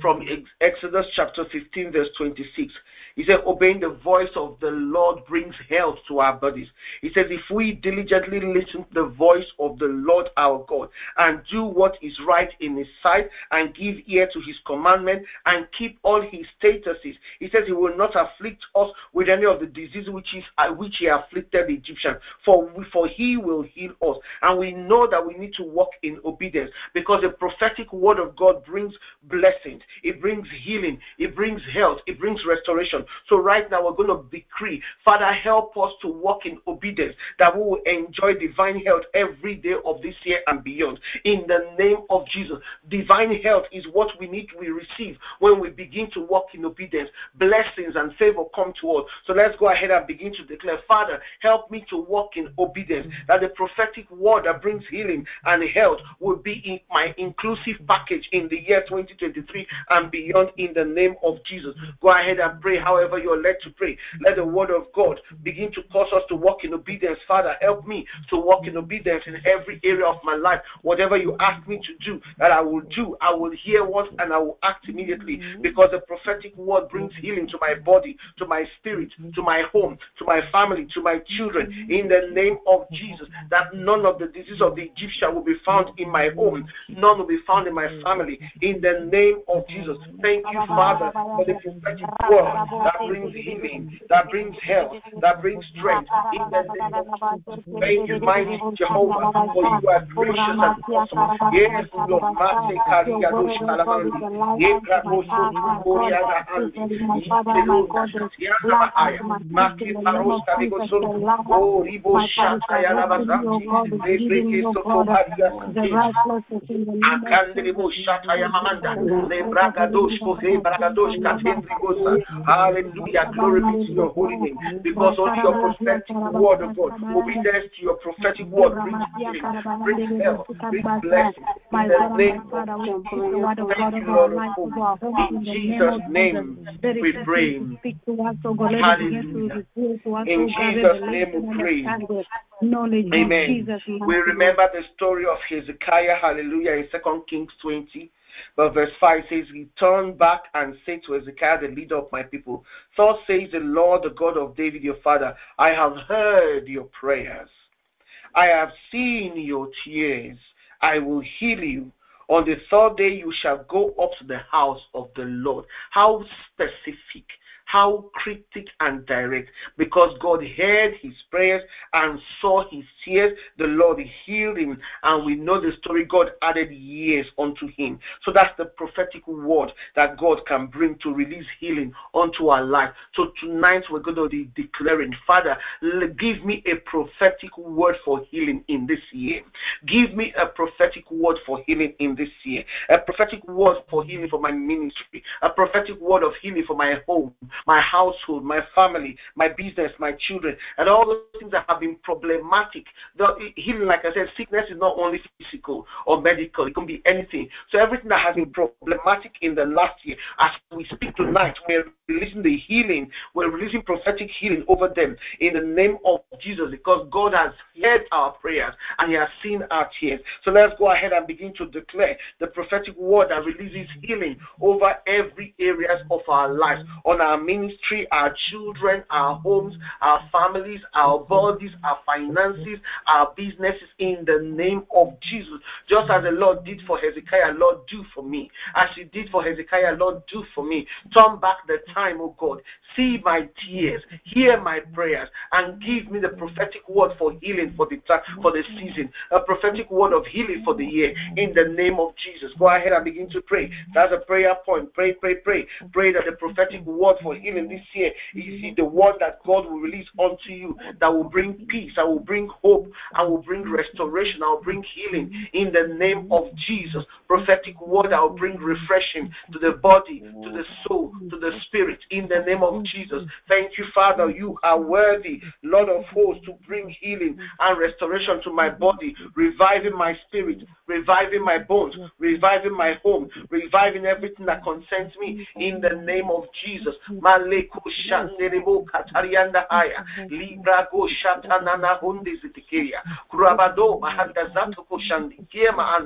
Speaker 1: from Exodus chapter 15, verse 26. He said, Obeying the voice of the Lord brings health to our bodies. He says, If we diligently listen to the voice of the Lord our God and do what is right in His sight and give ear to His commandment and keep all His statuses, He says, He will not afflict us with any of the disease which, uh, which He afflicted the Egyptians, for, for He will heal us. And we know that we need to walk in obedience because the prophetic word of God brings blessings, it brings healing, it brings health, it brings restoration. So, right now, we're going to decree, Father, help us to walk in obedience that we will enjoy divine health every day of this year and beyond. In the name of Jesus, divine health is what we need to receive when we begin to walk in obedience. Blessings and favor come to us. So, let's go ahead and begin to declare, Father, help me to walk in obedience, that the prophetic word that brings healing and health will be in my inclusive package in the year 2023 and beyond in the name of Jesus. Go ahead and pray however you're led to pray. Let the word of God begin to cause us to walk in obedience. Father, help me to walk in obedience in every area of my life. Whatever you ask me to do, that I will do. I will hear once and I will act immediately mm-hmm. because the prophetic word brings healing to my body, to my spirit, mm-hmm. to my home, to my family, to my children. Mm-hmm. In the name of Jesus, that none of the disease of the Egyptian will be found in my home, none will be found in my family. In the name of Jesus, thank you, Father, for the prophetic word that brings healing, that brings health, that brings strength. In the name of Jesus, thank you, mighty Jehovah, for you are gracious and awesome. Yes, Lord, Mate Karia Dosh Kalamandi, Yekra Boso Boriana Andi, Yekro Shatiana Mahaya, Maki Paros Karigo Solo, Oh, Ribo Shatayana Bazanti, Lebreke Soto Haria Sute, Akandribo Shataya Mamanda, Lebragadosh Kohe Bragadosh Katendribosa. Hallelujah. Glory be to your holy name. Because of your prophetic word of God, obedience to your prophetic word brings healing, brings health, brings blessing. In the name of Jesus. Thank you, Lord. In Jesus' name we pray. Hallelujah. In Jesus' name we pray. Amen. We remember the story of Hezekiah, hallelujah, in 2 Kings 20. But verse 5 says, He turned back and said to Hezekiah, the leader of my people, Thus says the Lord, the God of David your father, I have heard your prayers. I have seen your tears. I will heal you. On the third day you shall go up to the house of the Lord. How specific, how cryptic and direct, because God heard his prayers and saw his years, the Lord healed him, and we know the story. God added years unto him. So that's the prophetic word that God can bring to release healing unto our life. So tonight we're going to be declaring, Father, give me a prophetic word for healing in this year. Give me a prophetic word for healing in this year. A prophetic word for healing for my ministry. A prophetic word of healing for my home, my household, my family, my business, my children, and all those things that have been problematic. The healing, like I said, sickness is not only physical or medical, it can be anything. So everything that has been problematic in the last year, as we speak tonight, we're releasing the healing, we're releasing prophetic healing over them in the name of Jesus because God has heard our prayers and He has seen our tears. So let's go ahead and begin to declare the prophetic word that releases healing over every areas of our lives, on our ministry, our children, our homes, our families, our bodies, our finances, our businesses in the name of Jesus. Just as the Lord did for Hezekiah, Lord, do for me. As He did for Hezekiah, Lord, do for me. Turn back the time, oh God. See my tears, hear my prayers, and give me the prophetic word for healing for the for the season, a prophetic word of healing for the year in the name of Jesus. Go ahead and begin to pray. That's a prayer point. Pray, pray, pray. Pray that the prophetic word for healing this year is the word that God will release unto you that will bring peace, that will bring hope, and will bring restoration, I'll bring healing in the name of Jesus. Prophetic word I'll bring refreshing to the body, to the soul, to the spirit in the name of Jesus. Thank you, Father. You are worthy, Lord of hosts, to bring healing and restoration to my body, reviving my spirit, reviving my bones, reviving my home, reviving everything that concerns me in the name of Jesus. Kurabado mahanda zato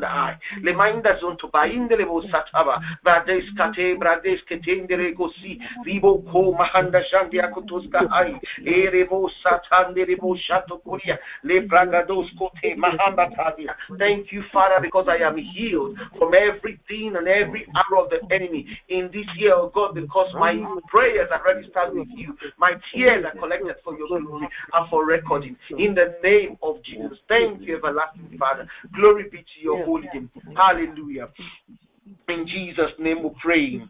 Speaker 1: ai, lemainda zonto bainde lebo sataba, brades kate, brades ketendere gosi, ribo ko mahanda ai, erebo satanderebo shato koria, le bragados kote mahamba tadia. Thank you, Father, because I am healed from everything and every arrow of the enemy in this year, oh God, because my prayers are registered with you. My tears are collected for your glory and for recording. In the name of Jesus. Thank you, everlasting Father. Glory be to your holy name. Hallelujah. In Jesus' name we pray.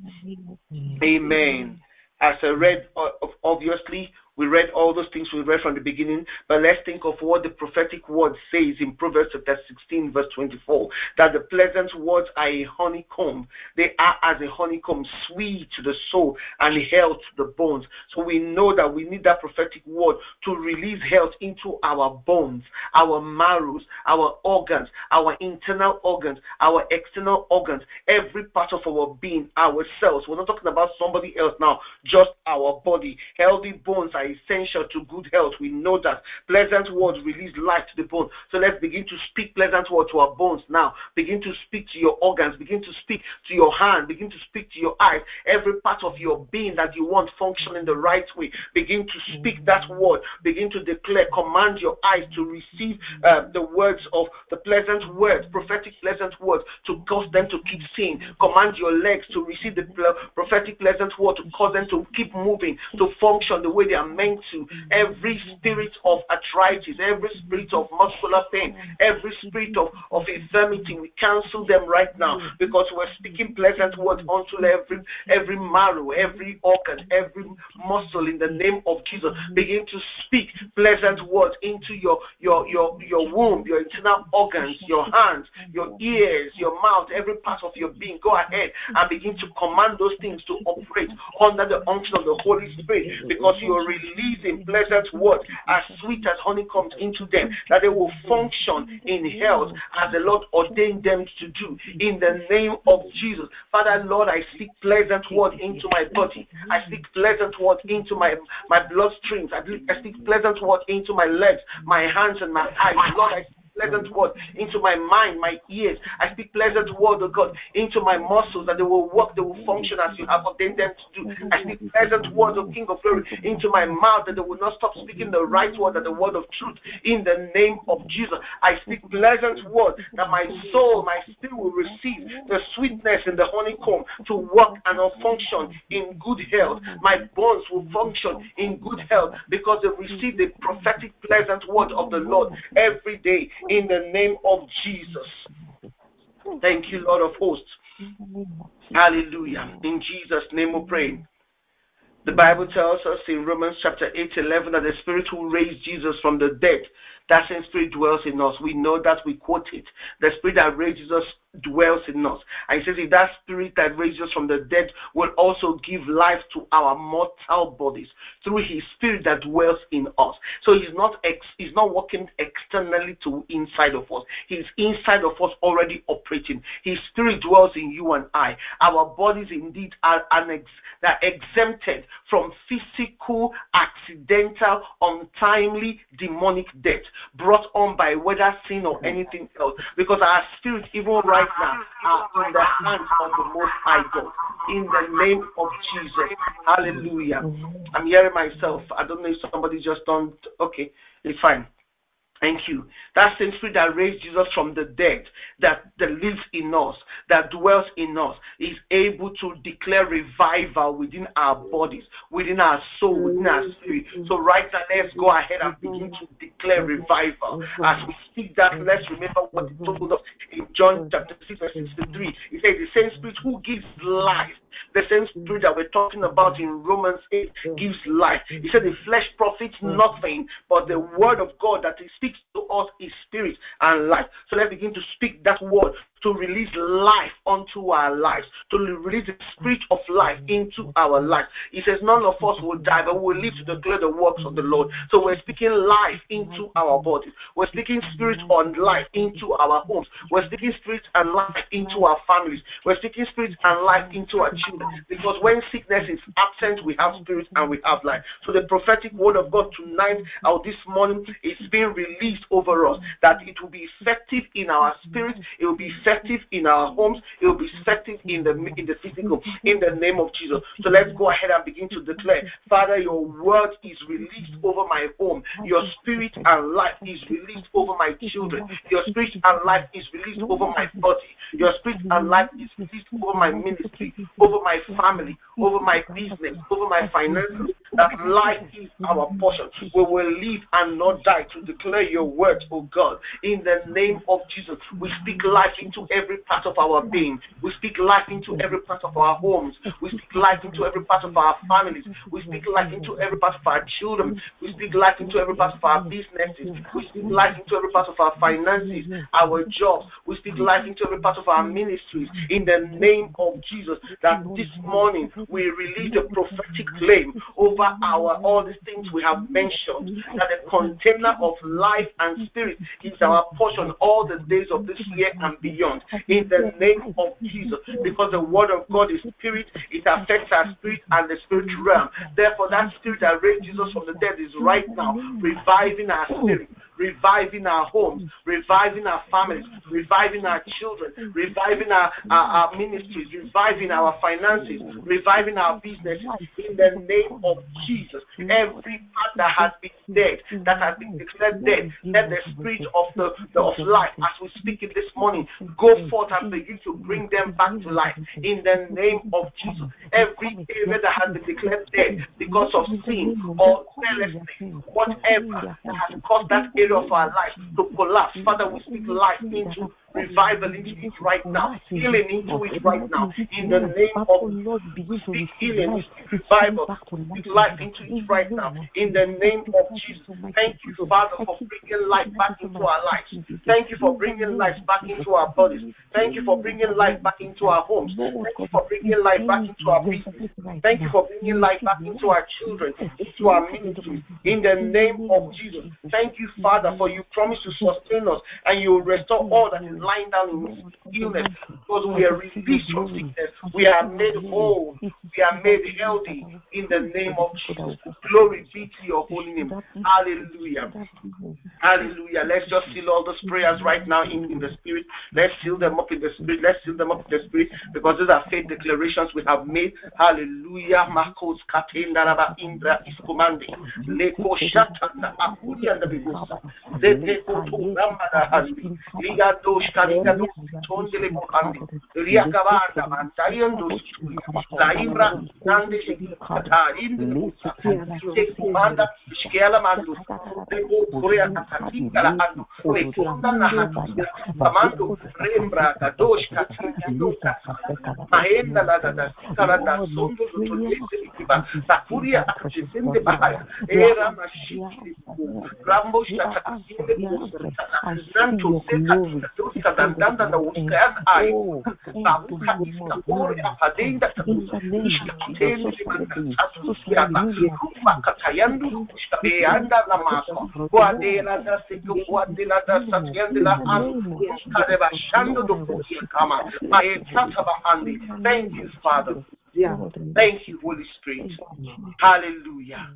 Speaker 1: Amen. As I read, uh, obviously, we read all those things we read from the beginning, but let's think of what the prophetic word says in Proverbs chapter 16, verse 24. That the pleasant words are a honeycomb. They are as a honeycomb, sweet to the soul and health to the bones. So we know that we need that prophetic word to release health into our bones, our marrows, our organs, our internal organs, our external organs, every part of our being, our cells. We're not talking about somebody else now, just our body. Healthy bones are essential to good health. We know that pleasant words release life to the bone. So let's begin to speak pleasant words to our bones now. Begin to speak to your organs. Begin to speak to your hand. Begin to speak to your eyes. Every part of your being that you want functioning the right way. Begin to speak that word. Begin to declare. Command your eyes to receive uh, the words of the pleasant words, prophetic pleasant words, to cause them to keep seeing. Command your legs to receive the prophetic pleasant word to cause them to keep moving, to function the way they are meant to. Mm. Every spirit of arthritis, every spirit of muscular pain, every spirit of, of infirmity, we cancel them right now mm. because we're speaking pleasant words unto every every marrow, every organ, every muscle in the name of Jesus. Mm. Begin to speak pleasant words into your your your your womb, your internal organs, your hands, your ears, your mouth, every part of your being. Go ahead and begin to command those things to operate under the unction of the Holy Spirit because you're releasing pleasant words as sweet as honeycombs into them, that they will function in health as the Lord ordained them to do. In the name of Jesus. Father, Lord, I speak pleasant words into my body. I speak pleasant words into my, my bloodstreams. I speak pleasant words into my legs, my hands, and my eyes. Lord, I pleasant word into my mind, my ears. I speak pleasant word, oh God, into my muscles that they will work, they will function as you have ordained them to do. I speak pleasant words, of King of Glory, into my mouth that they will not stop speaking the right word and the word of truth in the name of Jesus. I speak pleasant word that my soul, my spirit will receive the sweetness and the honeycomb to work and function in good health. My bones will function in good health because they receive the prophetic pleasant word of the Lord every day in the name of Jesus. Thank you, Lord of hosts. Hallelujah. In Jesus' name we pray. The Bible tells us in Romans chapter 8, 11 that the Spirit who raised Jesus from the dead, that same Spirit dwells in us. We know that we quote it. The Spirit that raised Jesus dwells in us. And he says, if that spirit that raises us from the dead will also give life to our mortal bodies through his spirit that dwells in us. So he's not ex- he's not working externally to inside of us. He's inside of us already operating. His spirit dwells in you and I. Our bodies indeed are, ex- are exempted from physical, accidental, untimely, demonic death brought on by whether sin or anything else. Because our spirit, even right right now are in the hands of the Most High God. In the name of Jesus. Hallelujah. I'm hearing myself. I don't know if somebody just don't. Okay, it's fine. Thank you. That same spirit that raised Jesus from the dead, that, that lives in us, that dwells in us, is able to declare revival within our bodies, within our soul, within our spirit. So right now, let's go ahead and begin to declare revival. As we speak that, let's remember what he told us in John chapter 6, verse 63. He said, The same spirit who gives life the same spirit that we're talking about in Romans 8 gives life. He said the flesh profits nothing, but the word of God that he speaks to us is spirit and life. So let's begin to speak that word to release life onto our lives, to release the spirit of life into our lives. He says, None of us will die, but we will live to declare the works of the Lord. So we're speaking life into our bodies. We're speaking spirit on life into our homes. We're speaking spirit and life into our families. We're speaking spirit and life into our children. Because when sickness is absent, we have spirit and we have life. So the prophetic word of God tonight or this morning is being released over us that it will be effective in our spirit, it will be effective effective in our homes, it will be effective in the in the physical, in the name of Jesus. So let's go ahead and begin to declare, Father, your word is released over my home, your spirit and life is released over my children, your spirit and life is released over my body, your spirit and life is released over my ministry, over my family, over my business, over my finances. That life is our portion. We will live and not die to declare your word, oh God. In the name of Jesus, we speak life into every part of our being. We speak life into every part of our homes. We speak life into every part of our families. We speak life into every part of our children. We speak life into every part of our businesses. We speak life into every part of our finances, our jobs. We speak life into every part of our ministries. In the name of Jesus, that this morning we release a prophetic claim over our all the things we have mentioned. That the container of life and spirit is our portion all the days of this year and beyond in the name of Jesus. Because the word of God is spirit, it affects our spirit and the spirit realm. Therefore, that spirit that raised Jesus from the dead is right now reviving our spirit, reviving our homes, reviving our families, reviving our children, reviving our, our, our ministries, reviving our finances, reviving our businesses in the name of Jesus. Every part that has been dead, that has been declared dead, let the spirit of the, the of life, as we speak it this morning, go forth and begin to bring them back to life in the name of Jesus. Every area that has been declared dead because of sin or carelessness, whatever that has caused that area of our life to collapse, Father, we speak life into revival into it right now, healing into it right now. In the name of we speak healing, revival, speak life into it right now. In the name of Jesus. Thank you, Father, for bringing life back into our lives. Thank you for bringing life back into our bodies. Thank you for bringing life back into our homes. Thank you for bringing life back into our business. Thank you for bringing life back into our children, into our ministries. In the name of Jesus. Thank you, Father, for you promise to sustain us and you will restore all that is lying down in illness because we are released from sickness. We are made whole. We are made healthy in the name of Jesus. Glory be to your holy name. Hallelujah. Hallelujah. Let's just seal all those prayers right now in, in the spirit. Let's seal them up in the spirit. Let's seal them up in the spirit because these are faith declarations we have made. Hallelujah. Marcos Katendaraba Indra is commanding. Leko Shatana Akuri and the Bigosa. Zeteko to Ramada Handi. Liga Dosh carica du sonde le bocande ria cavarda ma saiendo la imbra grande se catarin se comanda schela mandu. De pure a carica la andu e fonda na amando rembra da dos carica du ma enda la da da cara da sondo su tutte che va la furia accende baia era ma schichi rambo sta carica tanto se carica Nanto Seka Tuska Dandanda da Uska Ai Sabuka Iska Korea Padenda Ishka Tende Asusiana Rupa Katayandu Uska Beanda Maso Guadela da Seko Guadela da Satiende La Kadeba Shando do Kukia Kama Maetata Bahandi Thank you, Father. Thank you, Holy Spirit. Hallelujah.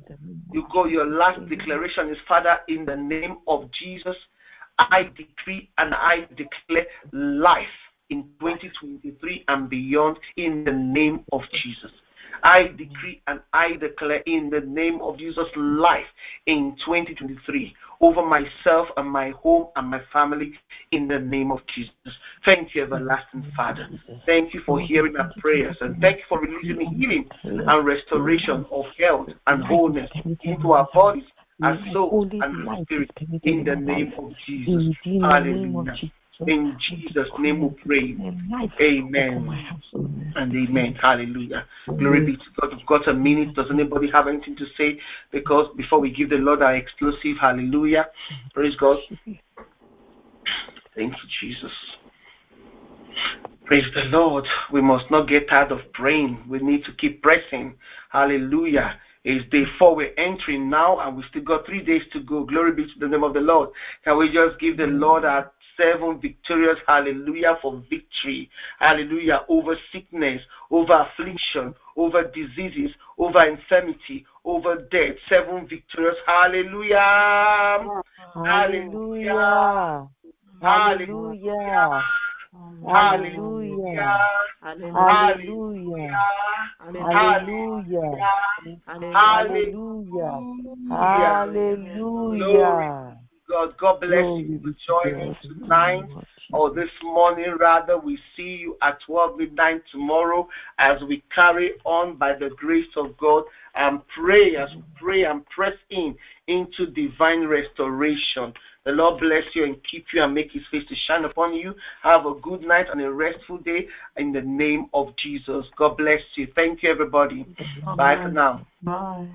Speaker 1: You go, your last declaration is, Father, in the name of Jesus, I decree and I declare life in 2023 and beyond in the name of Jesus. I decree and I declare in the name of Jesus life in 2023 over myself and my home and my family in the name of Jesus. Thank you, everlasting Father. Thank you for hearing our prayers and thank you for releasing healing and restoration of health and wholeness into our bodies, our souls, and our spirit in the name of Jesus. Hallelujah. In Jesus' name we pray. Amen. And amen. Hallelujah. Glory be to God. We've got a minute. Does anybody have anything to say? Because before we give the Lord our exclusive hallelujah, praise God. Thank you, Jesus. Praise the Lord. We must not get tired of praying. We need to keep pressing. Hallelujah. It's day four. We're entering now, and we still got three days to go. Glory be to the name of the Lord. Can we just give the Lord our seven victorious hallelujah for victory hallelujah over sickness over affliction over diseases over infirmity over death seven victorious hallelujah
Speaker 4: Hallelujah. Hallelujah. Hallelujah. Hallelujah. Hallelujah. Hallelujah. Hallelujah.
Speaker 1: God, God bless you for joining tonight or this morning rather. We see you at 12 midnight tomorrow as we carry on by the grace of God and pray as we pray and press in into divine restoration. The Lord bless you and keep you and make his face to shine upon you. Have a good night and a restful day in the name of Jesus. God bless you. Thank you, everybody. Bye for now.
Speaker 4: Bye.